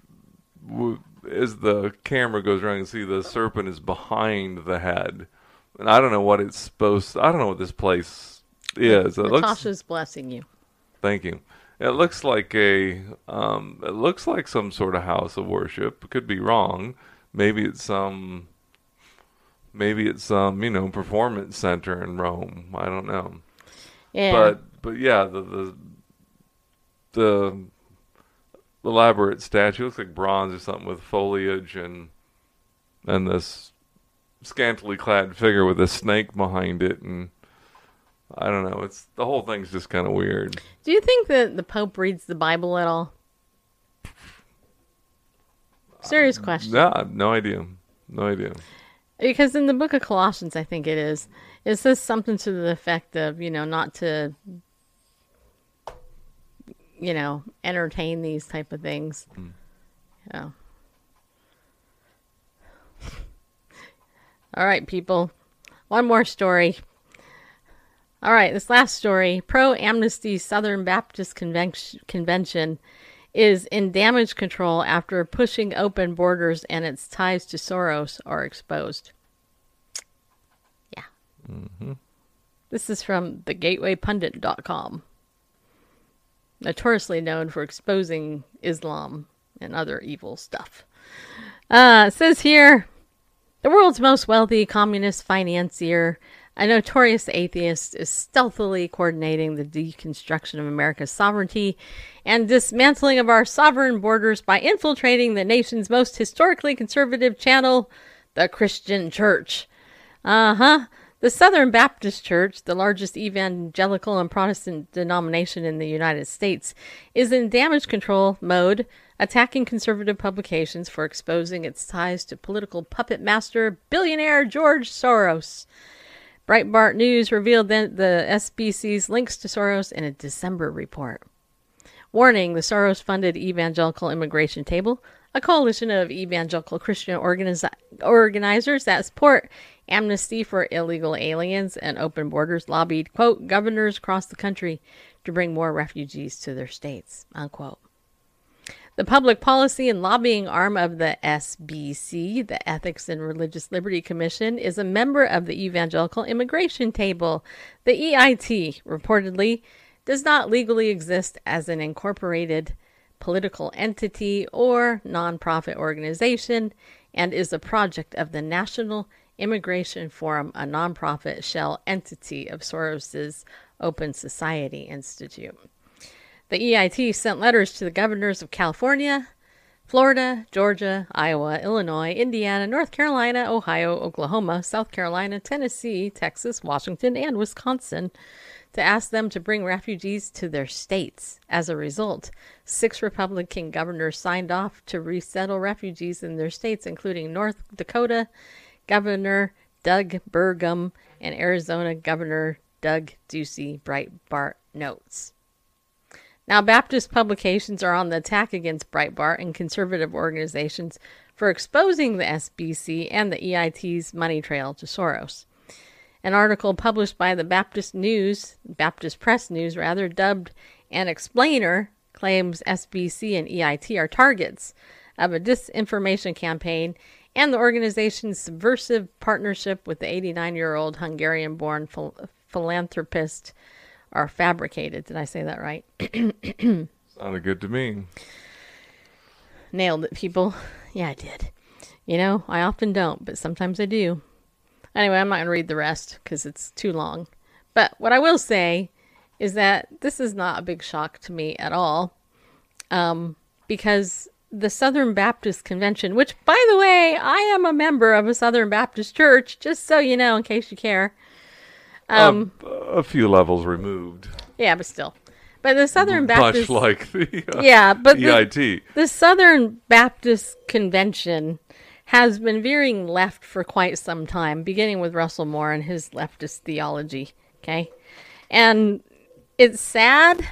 S3: as the camera goes around, you see the serpent is behind the head, and I don't know what it's supposed. I don't know what this place is. It looks.
S1: Natasha's blessing you.
S3: Thank you. It looks like a. Um, it looks like some sort of house of worship. Could be wrong. Maybe it's some. Maybe it's some you know performance center in Rome. I don't know
S1: Yeah.
S3: but but yeah, the the the elaborate statue looks like bronze or something with foliage and and this scantily clad figure with a snake behind it and I don't know. It's the whole thing's just kind of weird.
S1: Do you think that the Pope reads the Bible at all? Serious uh, question.
S3: Yeah, no idea. No idea.
S1: Because in the book of Colossians, I think it is, it says something to the effect of, you know, not to, you know, entertain these type of things. Hmm. Yeah. All right, people. One more story. All right, this last story. Pro Amnesty Southern Baptist Convention, Convention is in damage control after pushing open borders and its ties to Soros are exposed. Yeah. This is from thegatewaypundit.com. Notoriously known for exposing Islam and other evil stuff. Uh, it says here the world's most wealthy communist financier A notorious atheist is stealthily coordinating the deconstruction of America's sovereignty and dismantling of our sovereign borders by infiltrating the nation's most historically conservative channel, the Christian Church. Uh huh. The Southern Baptist Church, the largest evangelical and Protestant denomination in the United States, is in damage control mode, attacking conservative publications for exposing its ties to political puppet master billionaire George Soros. Breitbart News revealed that the SBC's links to Soros in a December report. Warning the Soros funded Evangelical Immigration Table, a coalition of evangelical Christian organiz- organizers that support amnesty for illegal aliens and open borders, lobbied, quote, governors across the country to bring more refugees to their states, unquote. The public policy and lobbying arm of the SBC, the Ethics and Religious Liberty Commission, is a member of the Evangelical Immigration Table. The EIT, reportedly, does not legally exist as an incorporated political entity or nonprofit organization and is a project of the National Immigration Forum, a nonprofit shell entity of Soros's Open Society Institute. The EIT sent letters to the governors of California, Florida, Georgia, Iowa, Illinois, Indiana, North Carolina, Ohio, Oklahoma, South Carolina, Tennessee, Texas, Washington, and Wisconsin to ask them to bring refugees to their states. As a result, six Republican governors signed off to resettle refugees in their states, including North Dakota Governor Doug Burgum and Arizona Governor Doug Ducey, Breitbart notes. Now, Baptist publications are on the attack against Breitbart and conservative organizations for exposing the SBC and the EIT's money trail to Soros. An article published by the Baptist News, Baptist Press News rather, dubbed An Explainer, claims SBC and EIT are targets of a disinformation campaign and the organization's subversive partnership with the 89 year old Hungarian born phil- philanthropist are fabricated. Did I say that right? <clears throat>
S3: Sounded good to me.
S1: Nailed it, people. Yeah, I did. You know, I often don't, but sometimes I do. Anyway, I'm not going to read the rest because it's too long. But what I will say is that this is not a big shock to me at all um, because the Southern Baptist Convention, which, by the way, I am a member of a Southern Baptist church, just so you know, in case you care. Um,
S3: a few levels removed.
S1: yeah, but still. But the Southern Baptist.
S3: Much like the uh,
S1: yeah, but the, the Southern Baptist Convention has been veering left for quite some time, beginning with Russell Moore and his leftist theology. Okay. And it's sad,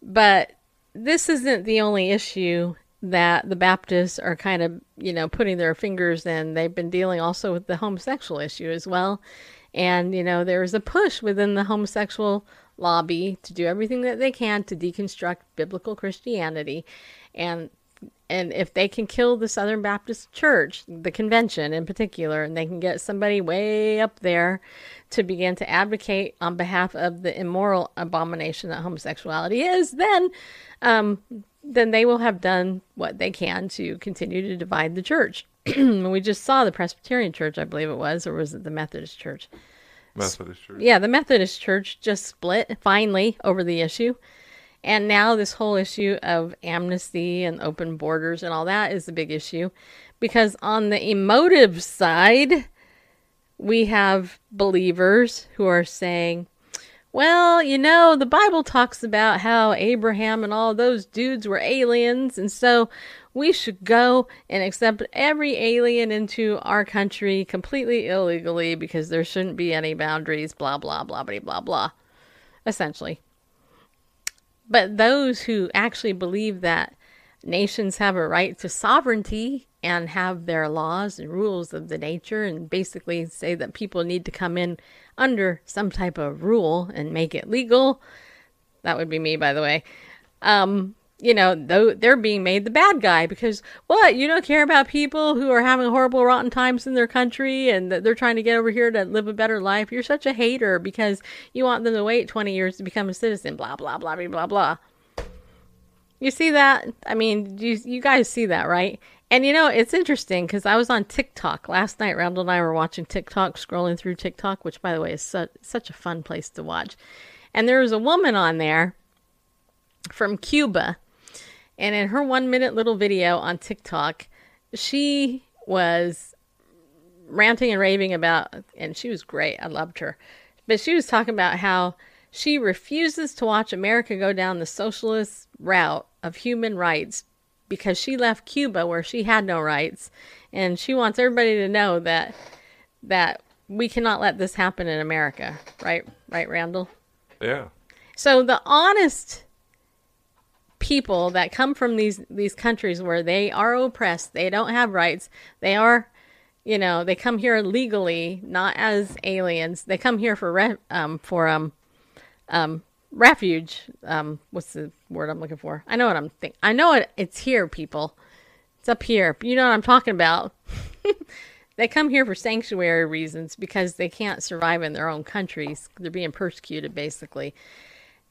S1: but this isn't the only issue that the Baptists are kind of, you know, putting their fingers in. They've been dealing also with the homosexual issue as well. And, you know, there's a push within the homosexual lobby to do everything that they can to deconstruct biblical Christianity. And and if they can kill the Southern Baptist Church, the convention in particular, and they can get somebody way up there to begin to advocate on behalf of the immoral abomination that homosexuality is, then um, then they will have done what they can to continue to divide the church. <clears throat> we just saw the Presbyterian Church, I believe it was, or was it the Methodist Church?
S3: Methodist Church.
S1: Yeah, the Methodist Church just split finally over the issue. And now this whole issue of amnesty and open borders and all that is the big issue because on the emotive side, we have believers who are saying, well, you know, the Bible talks about how Abraham and all those dudes were aliens, and so we should go and accept every alien into our country completely illegally because there shouldn't be any boundaries, blah, blah, blah, blah, blah, blah. Essentially. But those who actually believe that nations have a right to sovereignty and have their laws and rules of the nature and basically say that people need to come in under some type of rule and make it legal. That would be me, by the way. Um, you know, they're being made the bad guy because what? You don't care about people who are having horrible, rotten times in their country and that they're trying to get over here to live a better life. You're such a hater because you want them to wait 20 years to become a citizen. Blah blah blah blah blah blah. You see that? I mean, you you guys see that, right? And you know, it's interesting because I was on TikTok last night. Randall and I were watching TikTok, scrolling through TikTok, which, by the way, is su- such a fun place to watch. And there was a woman on there from Cuba. And in her one minute little video on TikTok, she was ranting and raving about, and she was great. I loved her. But she was talking about how she refuses to watch America go down the socialist route of human rights because she left Cuba where she had no rights. And she wants everybody to know that that we cannot let this happen in America. Right? Right, Randall?
S3: Yeah.
S1: So the honest people that come from these these countries where they are oppressed, they don't have rights, they are, you know, they come here legally, not as aliens. They come here for re- um for um um refuge. Um, what's the word I'm looking for? I know what I'm think. I know it. It's here, people. It's up here. You know what I'm talking about. <laughs> they come here for sanctuary reasons because they can't survive in their own countries. They're being persecuted, basically.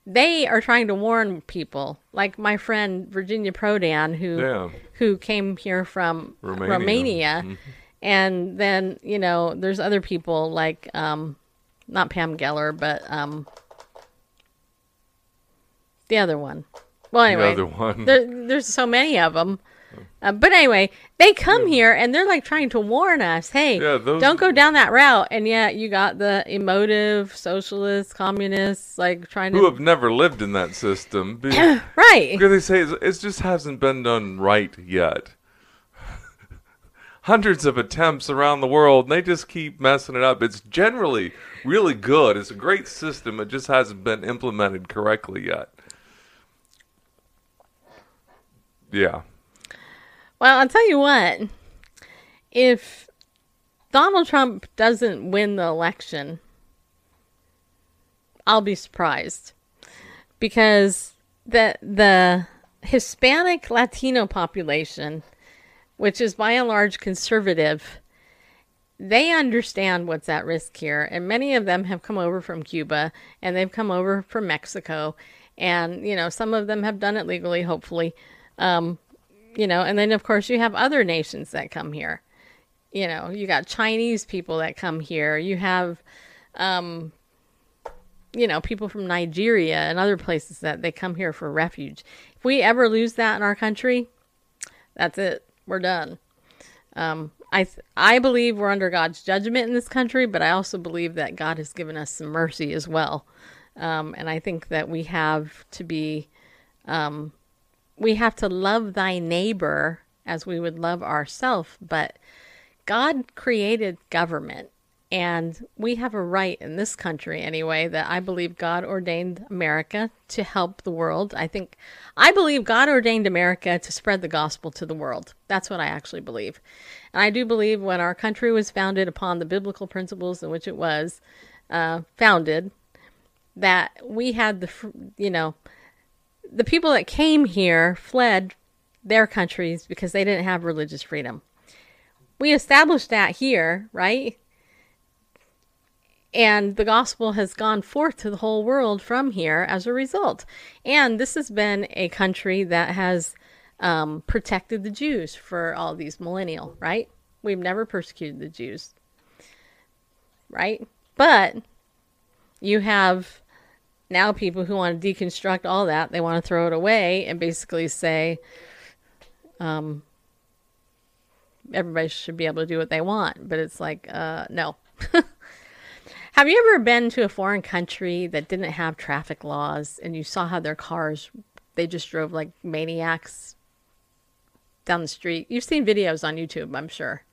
S1: They are trying to warn people, like my friend Virginia Prodan, who
S3: Yeah.
S1: who came here from
S3: Romania.
S1: Romania, and then you know there's other people like um, not Pam Geller, but um, the other one. Well, anyway, the
S3: other one.
S1: There, there's so many of them. Uh, but anyway, they come here and they're like trying to warn us, hey,
S3: Yeah, those-
S1: don't go down that route. And yet you got the emotive socialists, communists, like trying to
S3: Who have never lived in that system. <clears throat> be-
S1: right.
S3: Because they say it just hasn't been done right yet. <laughs> Hundreds of attempts around the world, and they just keep messing it up. It's generally really good. It's a great system. It just hasn't been implemented correctly yet. Yeah.
S1: Well, I'll tell you what. If Donald Trump doesn't win the election, I'll be surprised. Because the the Hispanic Latino population, which is by and large conservative, they understand what's at risk here. And many of them have come over from Cuba and they've come over from Mexico. And, you know, some of them have done it legally, hopefully. Um, you know, and then of course you have other nations that come here. You know, you got Chinese people that come here. You have, um, you know, people from Nigeria and other places that they come here for refuge. If we ever lose that in our country, that's it. We're done. Um, I th- I believe we're under God's judgment in this country, but I also believe that God has given us some mercy as well. Um, and I think that we have to be um, we have to love thy neighbor as we would love ourselves. But God created government, and we have a right in this country, anyway, that I believe God ordained America to help the world. I think, I believe God ordained America to spread the gospel to the world. That's what I actually believe. And I do believe when our country was founded upon the biblical principles in which it was uh, founded, that we had the, you know, the people that came here fled their countries because they didn't have religious freedom. We established that here, right? And the gospel has gone forth to the whole world from here as a result. And this has been a country that has um, protected the Jews for all these millennial, right? We've never persecuted the Jews, right? But you have now people who want to deconstruct all that they want to throw it away and basically say um, everybody should be able to do what they want. But it's like uh, no. <laughs> Have you ever been to a foreign country that didn't have traffic laws and you saw how their cars they just drove like maniacs down the street? You've seen videos on youtube i'm sure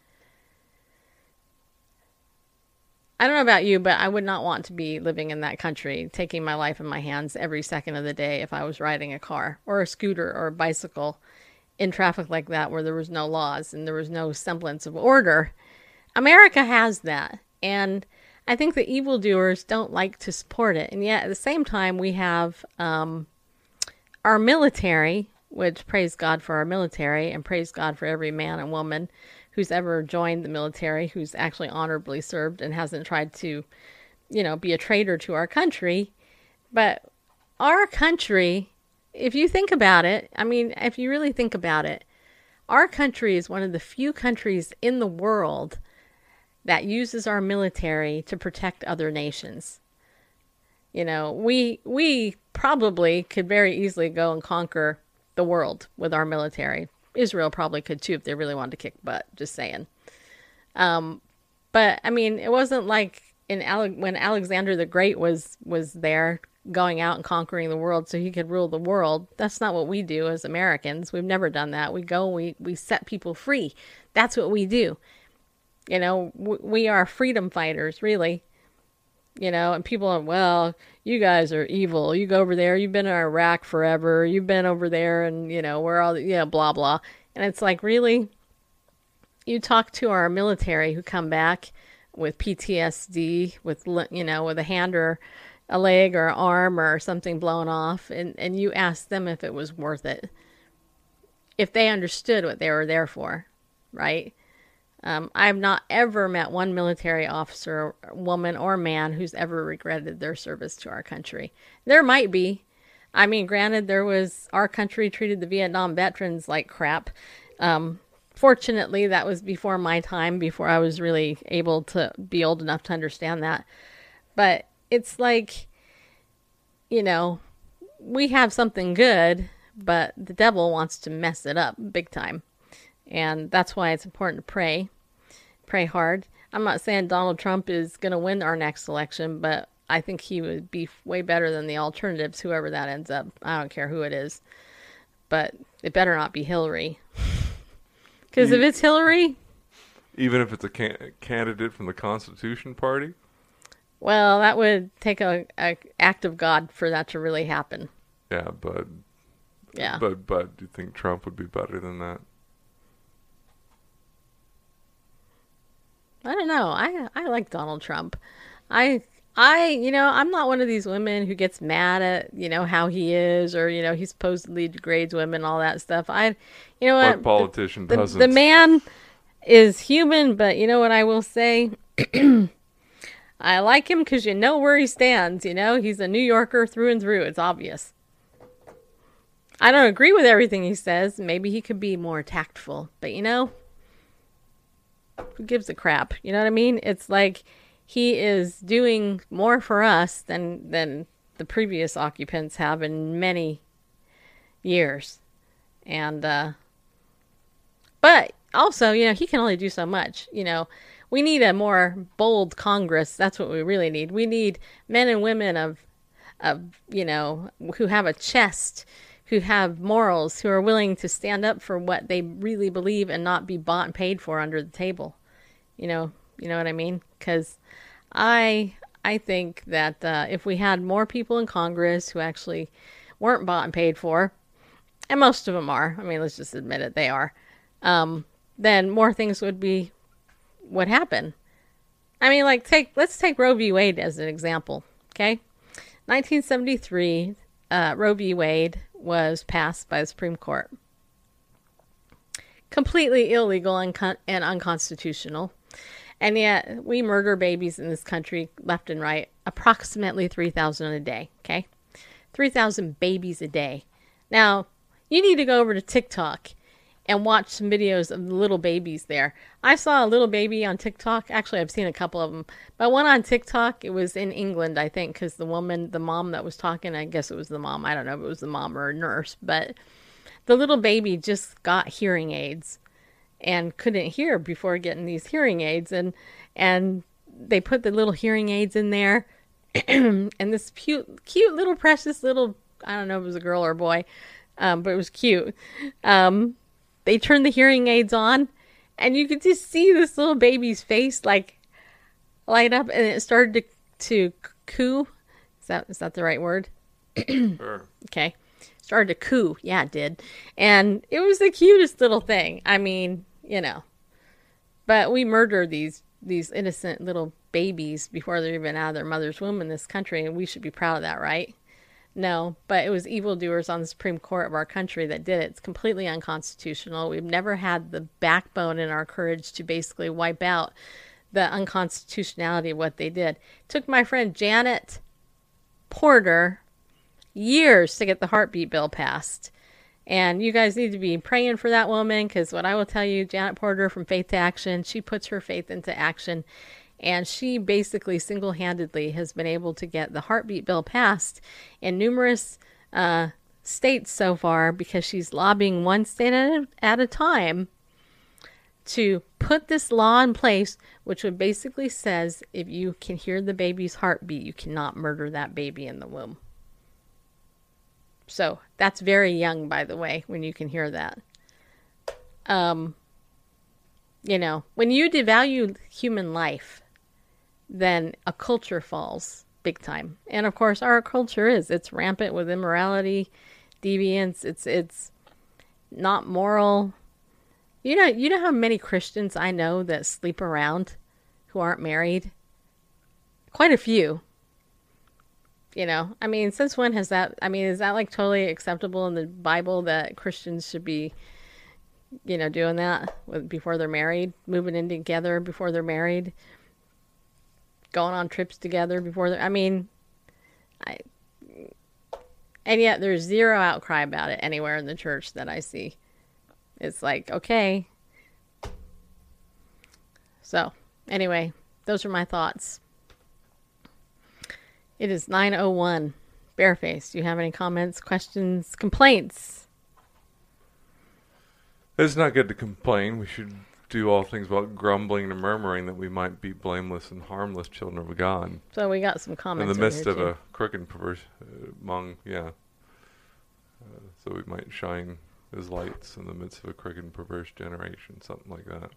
S1: I don't know about you, but I would not want to be living in that country, taking my life in my hands every second of the day if I was riding a car or a scooter or a bicycle in traffic like that where there was no laws and there was no semblance of order. America has that. And I think the evildoers don't like to support it. And yet at the same time, we have um, our military, which praise God for our military and praise God for every man and woman who's ever joined the military, who's actually honorably served and hasn't tried to, you know, be a traitor to our country. But our country, if you think about it, I mean, if you really think about it, our country is one of the few countries in the world that uses our military to protect other nations. You know, we we probably could very easily go and conquer the world with our military. Israel probably could too if they really wanted to kick butt. Just saying. Um, but I mean, it wasn't like in Ale- when Alexander the Great was was there going out and conquering the world so he could rule the world. That's not what we do as Americans. We've never done that. We go, we we set people free. That's what we do. You know, w- we are freedom fighters, really. You know, and people are, well, you guys are evil. You go over there, you've been in Iraq forever. You've been over there and, you know, we're all, yeah, blah, blah. And it's like, really? You talk to our military who come back with PTSD, with, you know, with a hand or a leg or arm or something blown off, and, and you ask them if it was worth it. If they understood what they were there for, right? Um, I've not ever met one military officer, woman or man, who's ever regretted their service to our country. There might be. I mean, granted, there was our country treated the Vietnam veterans like crap. Um, fortunately, that was before my time, before I was really able to be old enough to understand that. But it's like, you know, we have something good, but the devil wants to mess it up big time. And that's why it's important to pray. Pray hard. I'm not saying Donald Trump is going to win our next election, but I think he would be way better than the alternatives, whoever that ends up. I don't care who it is. But it better not be Hillary. <laughs> Because if it's Hillary,
S3: Even if it's a can- candidate from the Constitution Party?
S1: well, that would take a, a act of God for that to really happen.
S3: Yeah, but
S1: Yeah.
S3: but but do you think Trump would be better than that?
S1: I don't know. I I like Donald Trump. I I you know I'm not one of these women who gets mad at you know how he is or you know he supposedly degrades women all that stuff. I you know what
S3: What politician
S1: the,
S3: doesn't?
S1: the man is human, but you know what I will say. <clears throat> I like him because you know where he stands. You know he's a New Yorker through and through. It's obvious. I don't agree with everything he says. Maybe he could be more tactful, but you know who gives a crap? You know what I mean? It's like he is doing more for us than than the previous occupants have in many years. And uh but also, you know, he can only do so much, you know. We need a more bold Congress. That's what we really need. We need men and women of of, you know, who have a chest, who have morals, who are willing to stand up for what they really believe and not be bought and paid for under the table. You know, you know what I mean? Because I I think that uh, if we had more people in Congress who actually weren't bought and paid for, and most of them are. I mean, let's just admit it, they are. Um, then more things would be would happen. I mean, like take let's take Roe v. Wade as an example. Okay, 1973, uh, Roe v. Wade was passed by the Supreme Court. Completely illegal and, con- and unconstitutional. And yet, we murder babies in this country left and right, approximately 3,000 a day, okay? 3,000 babies a day. Now, you need to go over to TikTok and watch some videos of little babies there. I saw a little baby on TikTok. Actually, I've seen a couple of them, but one on TikTok. It was in England, I think, because the woman, the mom that was talking, I guess it was the mom. I don't know if it was the mom or a nurse, but the little baby just got hearing aids and couldn't hear before getting these hearing aids, and and they put the little hearing aids in there, <clears throat> and this cute, cute little precious little. I don't know if it was a girl or a boy, um, but it was cute. Um, they turned the hearing aids on and you could just see this little baby's face like light up and it started to to coo. Is that is that the right word? <clears throat>
S3: Sure.
S1: okay. Started to coo. Yeah it did. And it was the cutest little thing. I mean you know. But we murder these these innocent little babies before they're even out of their mother's womb in this country and we should be proud of that right no, but it was evildoers on the Supreme Court of our country that did it. It's completely unconstitutional. We've never had the backbone and our courage to basically wipe out the unconstitutionality of what they did. It took my friend Janet Porter years to get the heartbeat bill passed. And you guys need to be praying for that woman because what I will tell you, Janet Porter from Faith to Action, she puts her faith into action. And she basically single handedly has been able to get the heartbeat bill passed in numerous uh, states so far because she's lobbying one state at a, at a time to put this law in place, which would basically says if you can hear the baby's heartbeat, you cannot murder that baby in the womb. So that's very young, by the way, when you can hear that. Um, you know, when you devalue human life, then a culture falls big time. And of course, our culture is it's rampant with immorality, deviance. It's it's not moral. You know, you know how many Christians I know that sleep around who aren't married? Quite a few. You know, I mean, since when has that? I mean, is that like totally acceptable in the Bible that Christians should be, you know, doing that before they're married, moving in together before they're married, going on trips together before? I mean, I. And yet, there's zero outcry about it anywhere in the church that I see. It's like, okay. So, anyway, those are my thoughts. It is 901. Bareface, do you have any comments, questions, complaints?
S3: It's not good to complain. We should do all things without grumbling and murmuring that we might be blameless and harmless children of God.
S1: So we got some comments
S3: In
S1: the
S3: midst of
S1: too.
S3: a crooked and perverse uh, among, yeah. Uh, so we might shine as lights in the midst of a crooked and perverse generation, something like that.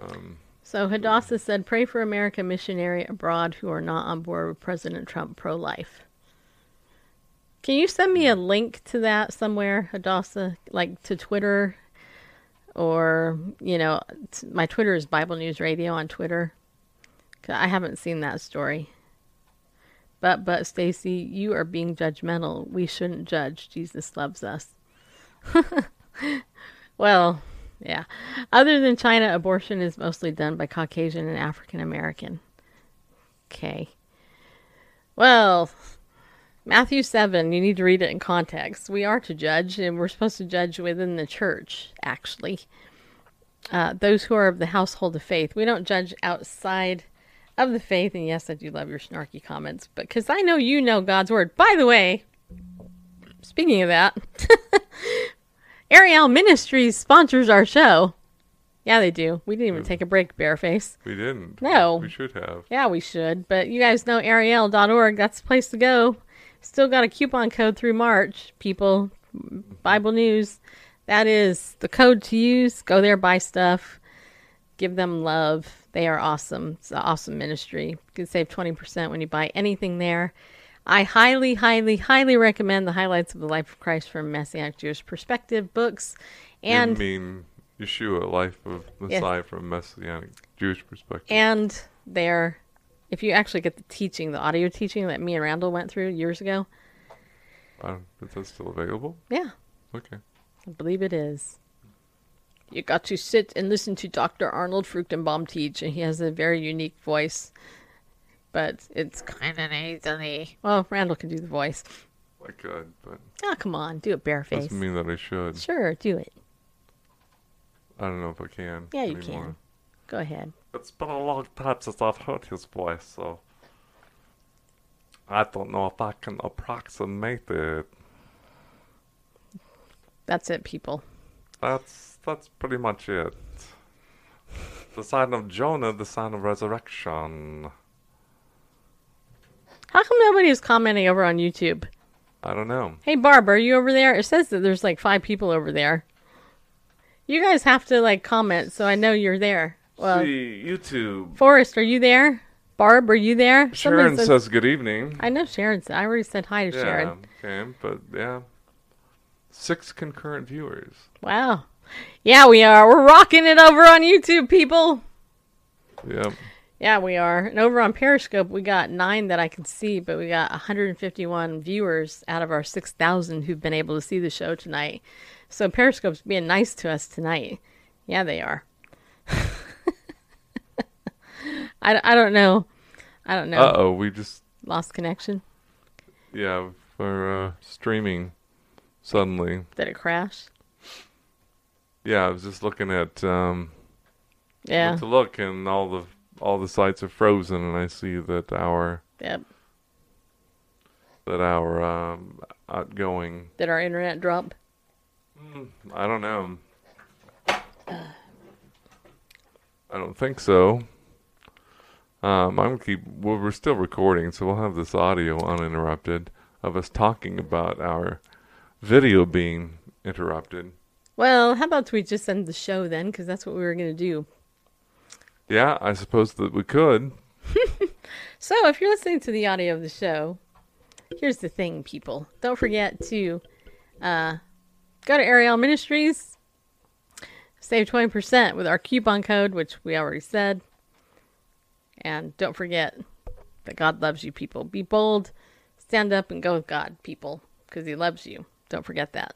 S3: Um,
S1: So Hadassah said, "Pray for American missionary abroad who are not on board with President Trump pro-life." Can you send me a link to that somewhere, Hadassah, like to Twitter, or you know, my Twitter is Bible News Radio on Twitter. I haven't seen that story. But but Stacy, you are being judgmental. We shouldn't judge. Jesus loves us. <laughs> well, yeah. Other than China, abortion is mostly done by Caucasian and African American. Okay. Well, Matthew 7, you need to read it in context. We are to judge, and we're supposed to judge within the church, actually. Uh, those who are of the household of faith. We don't judge outside of the faith. And yes, I do love your snarky comments, but because I know you know God's word. By the way, speaking of that, <laughs> Ariel Ministries sponsors our show. Yeah, they do. We didn't even take a break, Bareface.
S3: we didn't.
S1: No.
S3: We should have.
S1: Yeah, we should. But you guys know Ariel.org. That's the place to go. Still got a coupon code through March, people. Bible News. That is the code to use. Go there, buy stuff. Give them love. They are awesome. It's an awesome ministry. You can save 20% when you buy anything there. I highly, highly, highly recommend the Highlights of the Life of Christ from Messianic Jewish Perspective books. And
S3: you mean Yeshua, life of Messiah from Messianic Jewish perspective.
S1: and there if you actually get the teaching the audio teaching that me and randall went through years ago
S3: don't, is that still available?
S1: yeah
S3: Okay.
S1: i believe it is you got to sit and listen to dr arnold fruchtenbaum teach and he has a very unique voice but it's kind of nasally well randall can do the voice
S3: I could, but
S1: oh come on do it bareface
S3: doesn't mean that I should.
S1: sure do it
S3: I don't know if I can.
S1: Yeah, you
S3: anymore.
S1: can. go ahead
S3: It's been a long time since I've heard his voice, so I don't know if I can approximate it.
S1: that's it people
S3: That's that's pretty much it. The sign of Jonah, the sign of resurrection.
S1: how come nobody is commenting over on youtube
S3: I don't know.
S1: Hey Barb, are you over there? It says that there's like five people over there. You guys have to like comment so I know you're there. Well,
S3: See, YouTube.
S1: Forrest, are you there? Barb, are you there?
S3: Sharon says good evening.
S1: I know Sharon. said- I already said hi to
S3: yeah,
S1: Sharon.
S3: okay, but yeah. Six concurrent viewers.
S1: Wow. Yeah, we are. We're rocking it over on YouTube, people.
S3: Yep.
S1: Yeah, we are. And over on Periscope, we got nine that I can see, but we got 151 viewers out of our 6,000 who've been able to see the show tonight. So Periscope's being nice to us tonight. Yeah, they are. I, I don't know. I don't know.
S3: Uh oh, we just
S1: Lost connection.
S3: yeah, for uh, streaming suddenly.
S1: Did it crash?
S3: Yeah, I was just looking at um,
S1: Yeah.
S3: to look, and all the all the sites are frozen, and I see that our
S1: Yep.
S3: that our um, outgoing.
S1: Did our internet drop?
S3: I don't know. <sighs> I don't think so. Um, I'm gonna keep. Well, we're still recording, so we'll have this audio uninterrupted of us talking about our video being interrupted.
S1: Well, how about we just end the show then? Because that's what we were going to do.
S3: Yeah, I suppose that we could. <laughs>
S1: So, if you're listening to the audio of the show, here's the thing, people. Don't forget to uh, go to Ariel Ministries, save 20% with our coupon code, which we already said. And don't forget that God loves you, people. Be bold, stand up, and go with God, people, because He loves you. Don't forget that.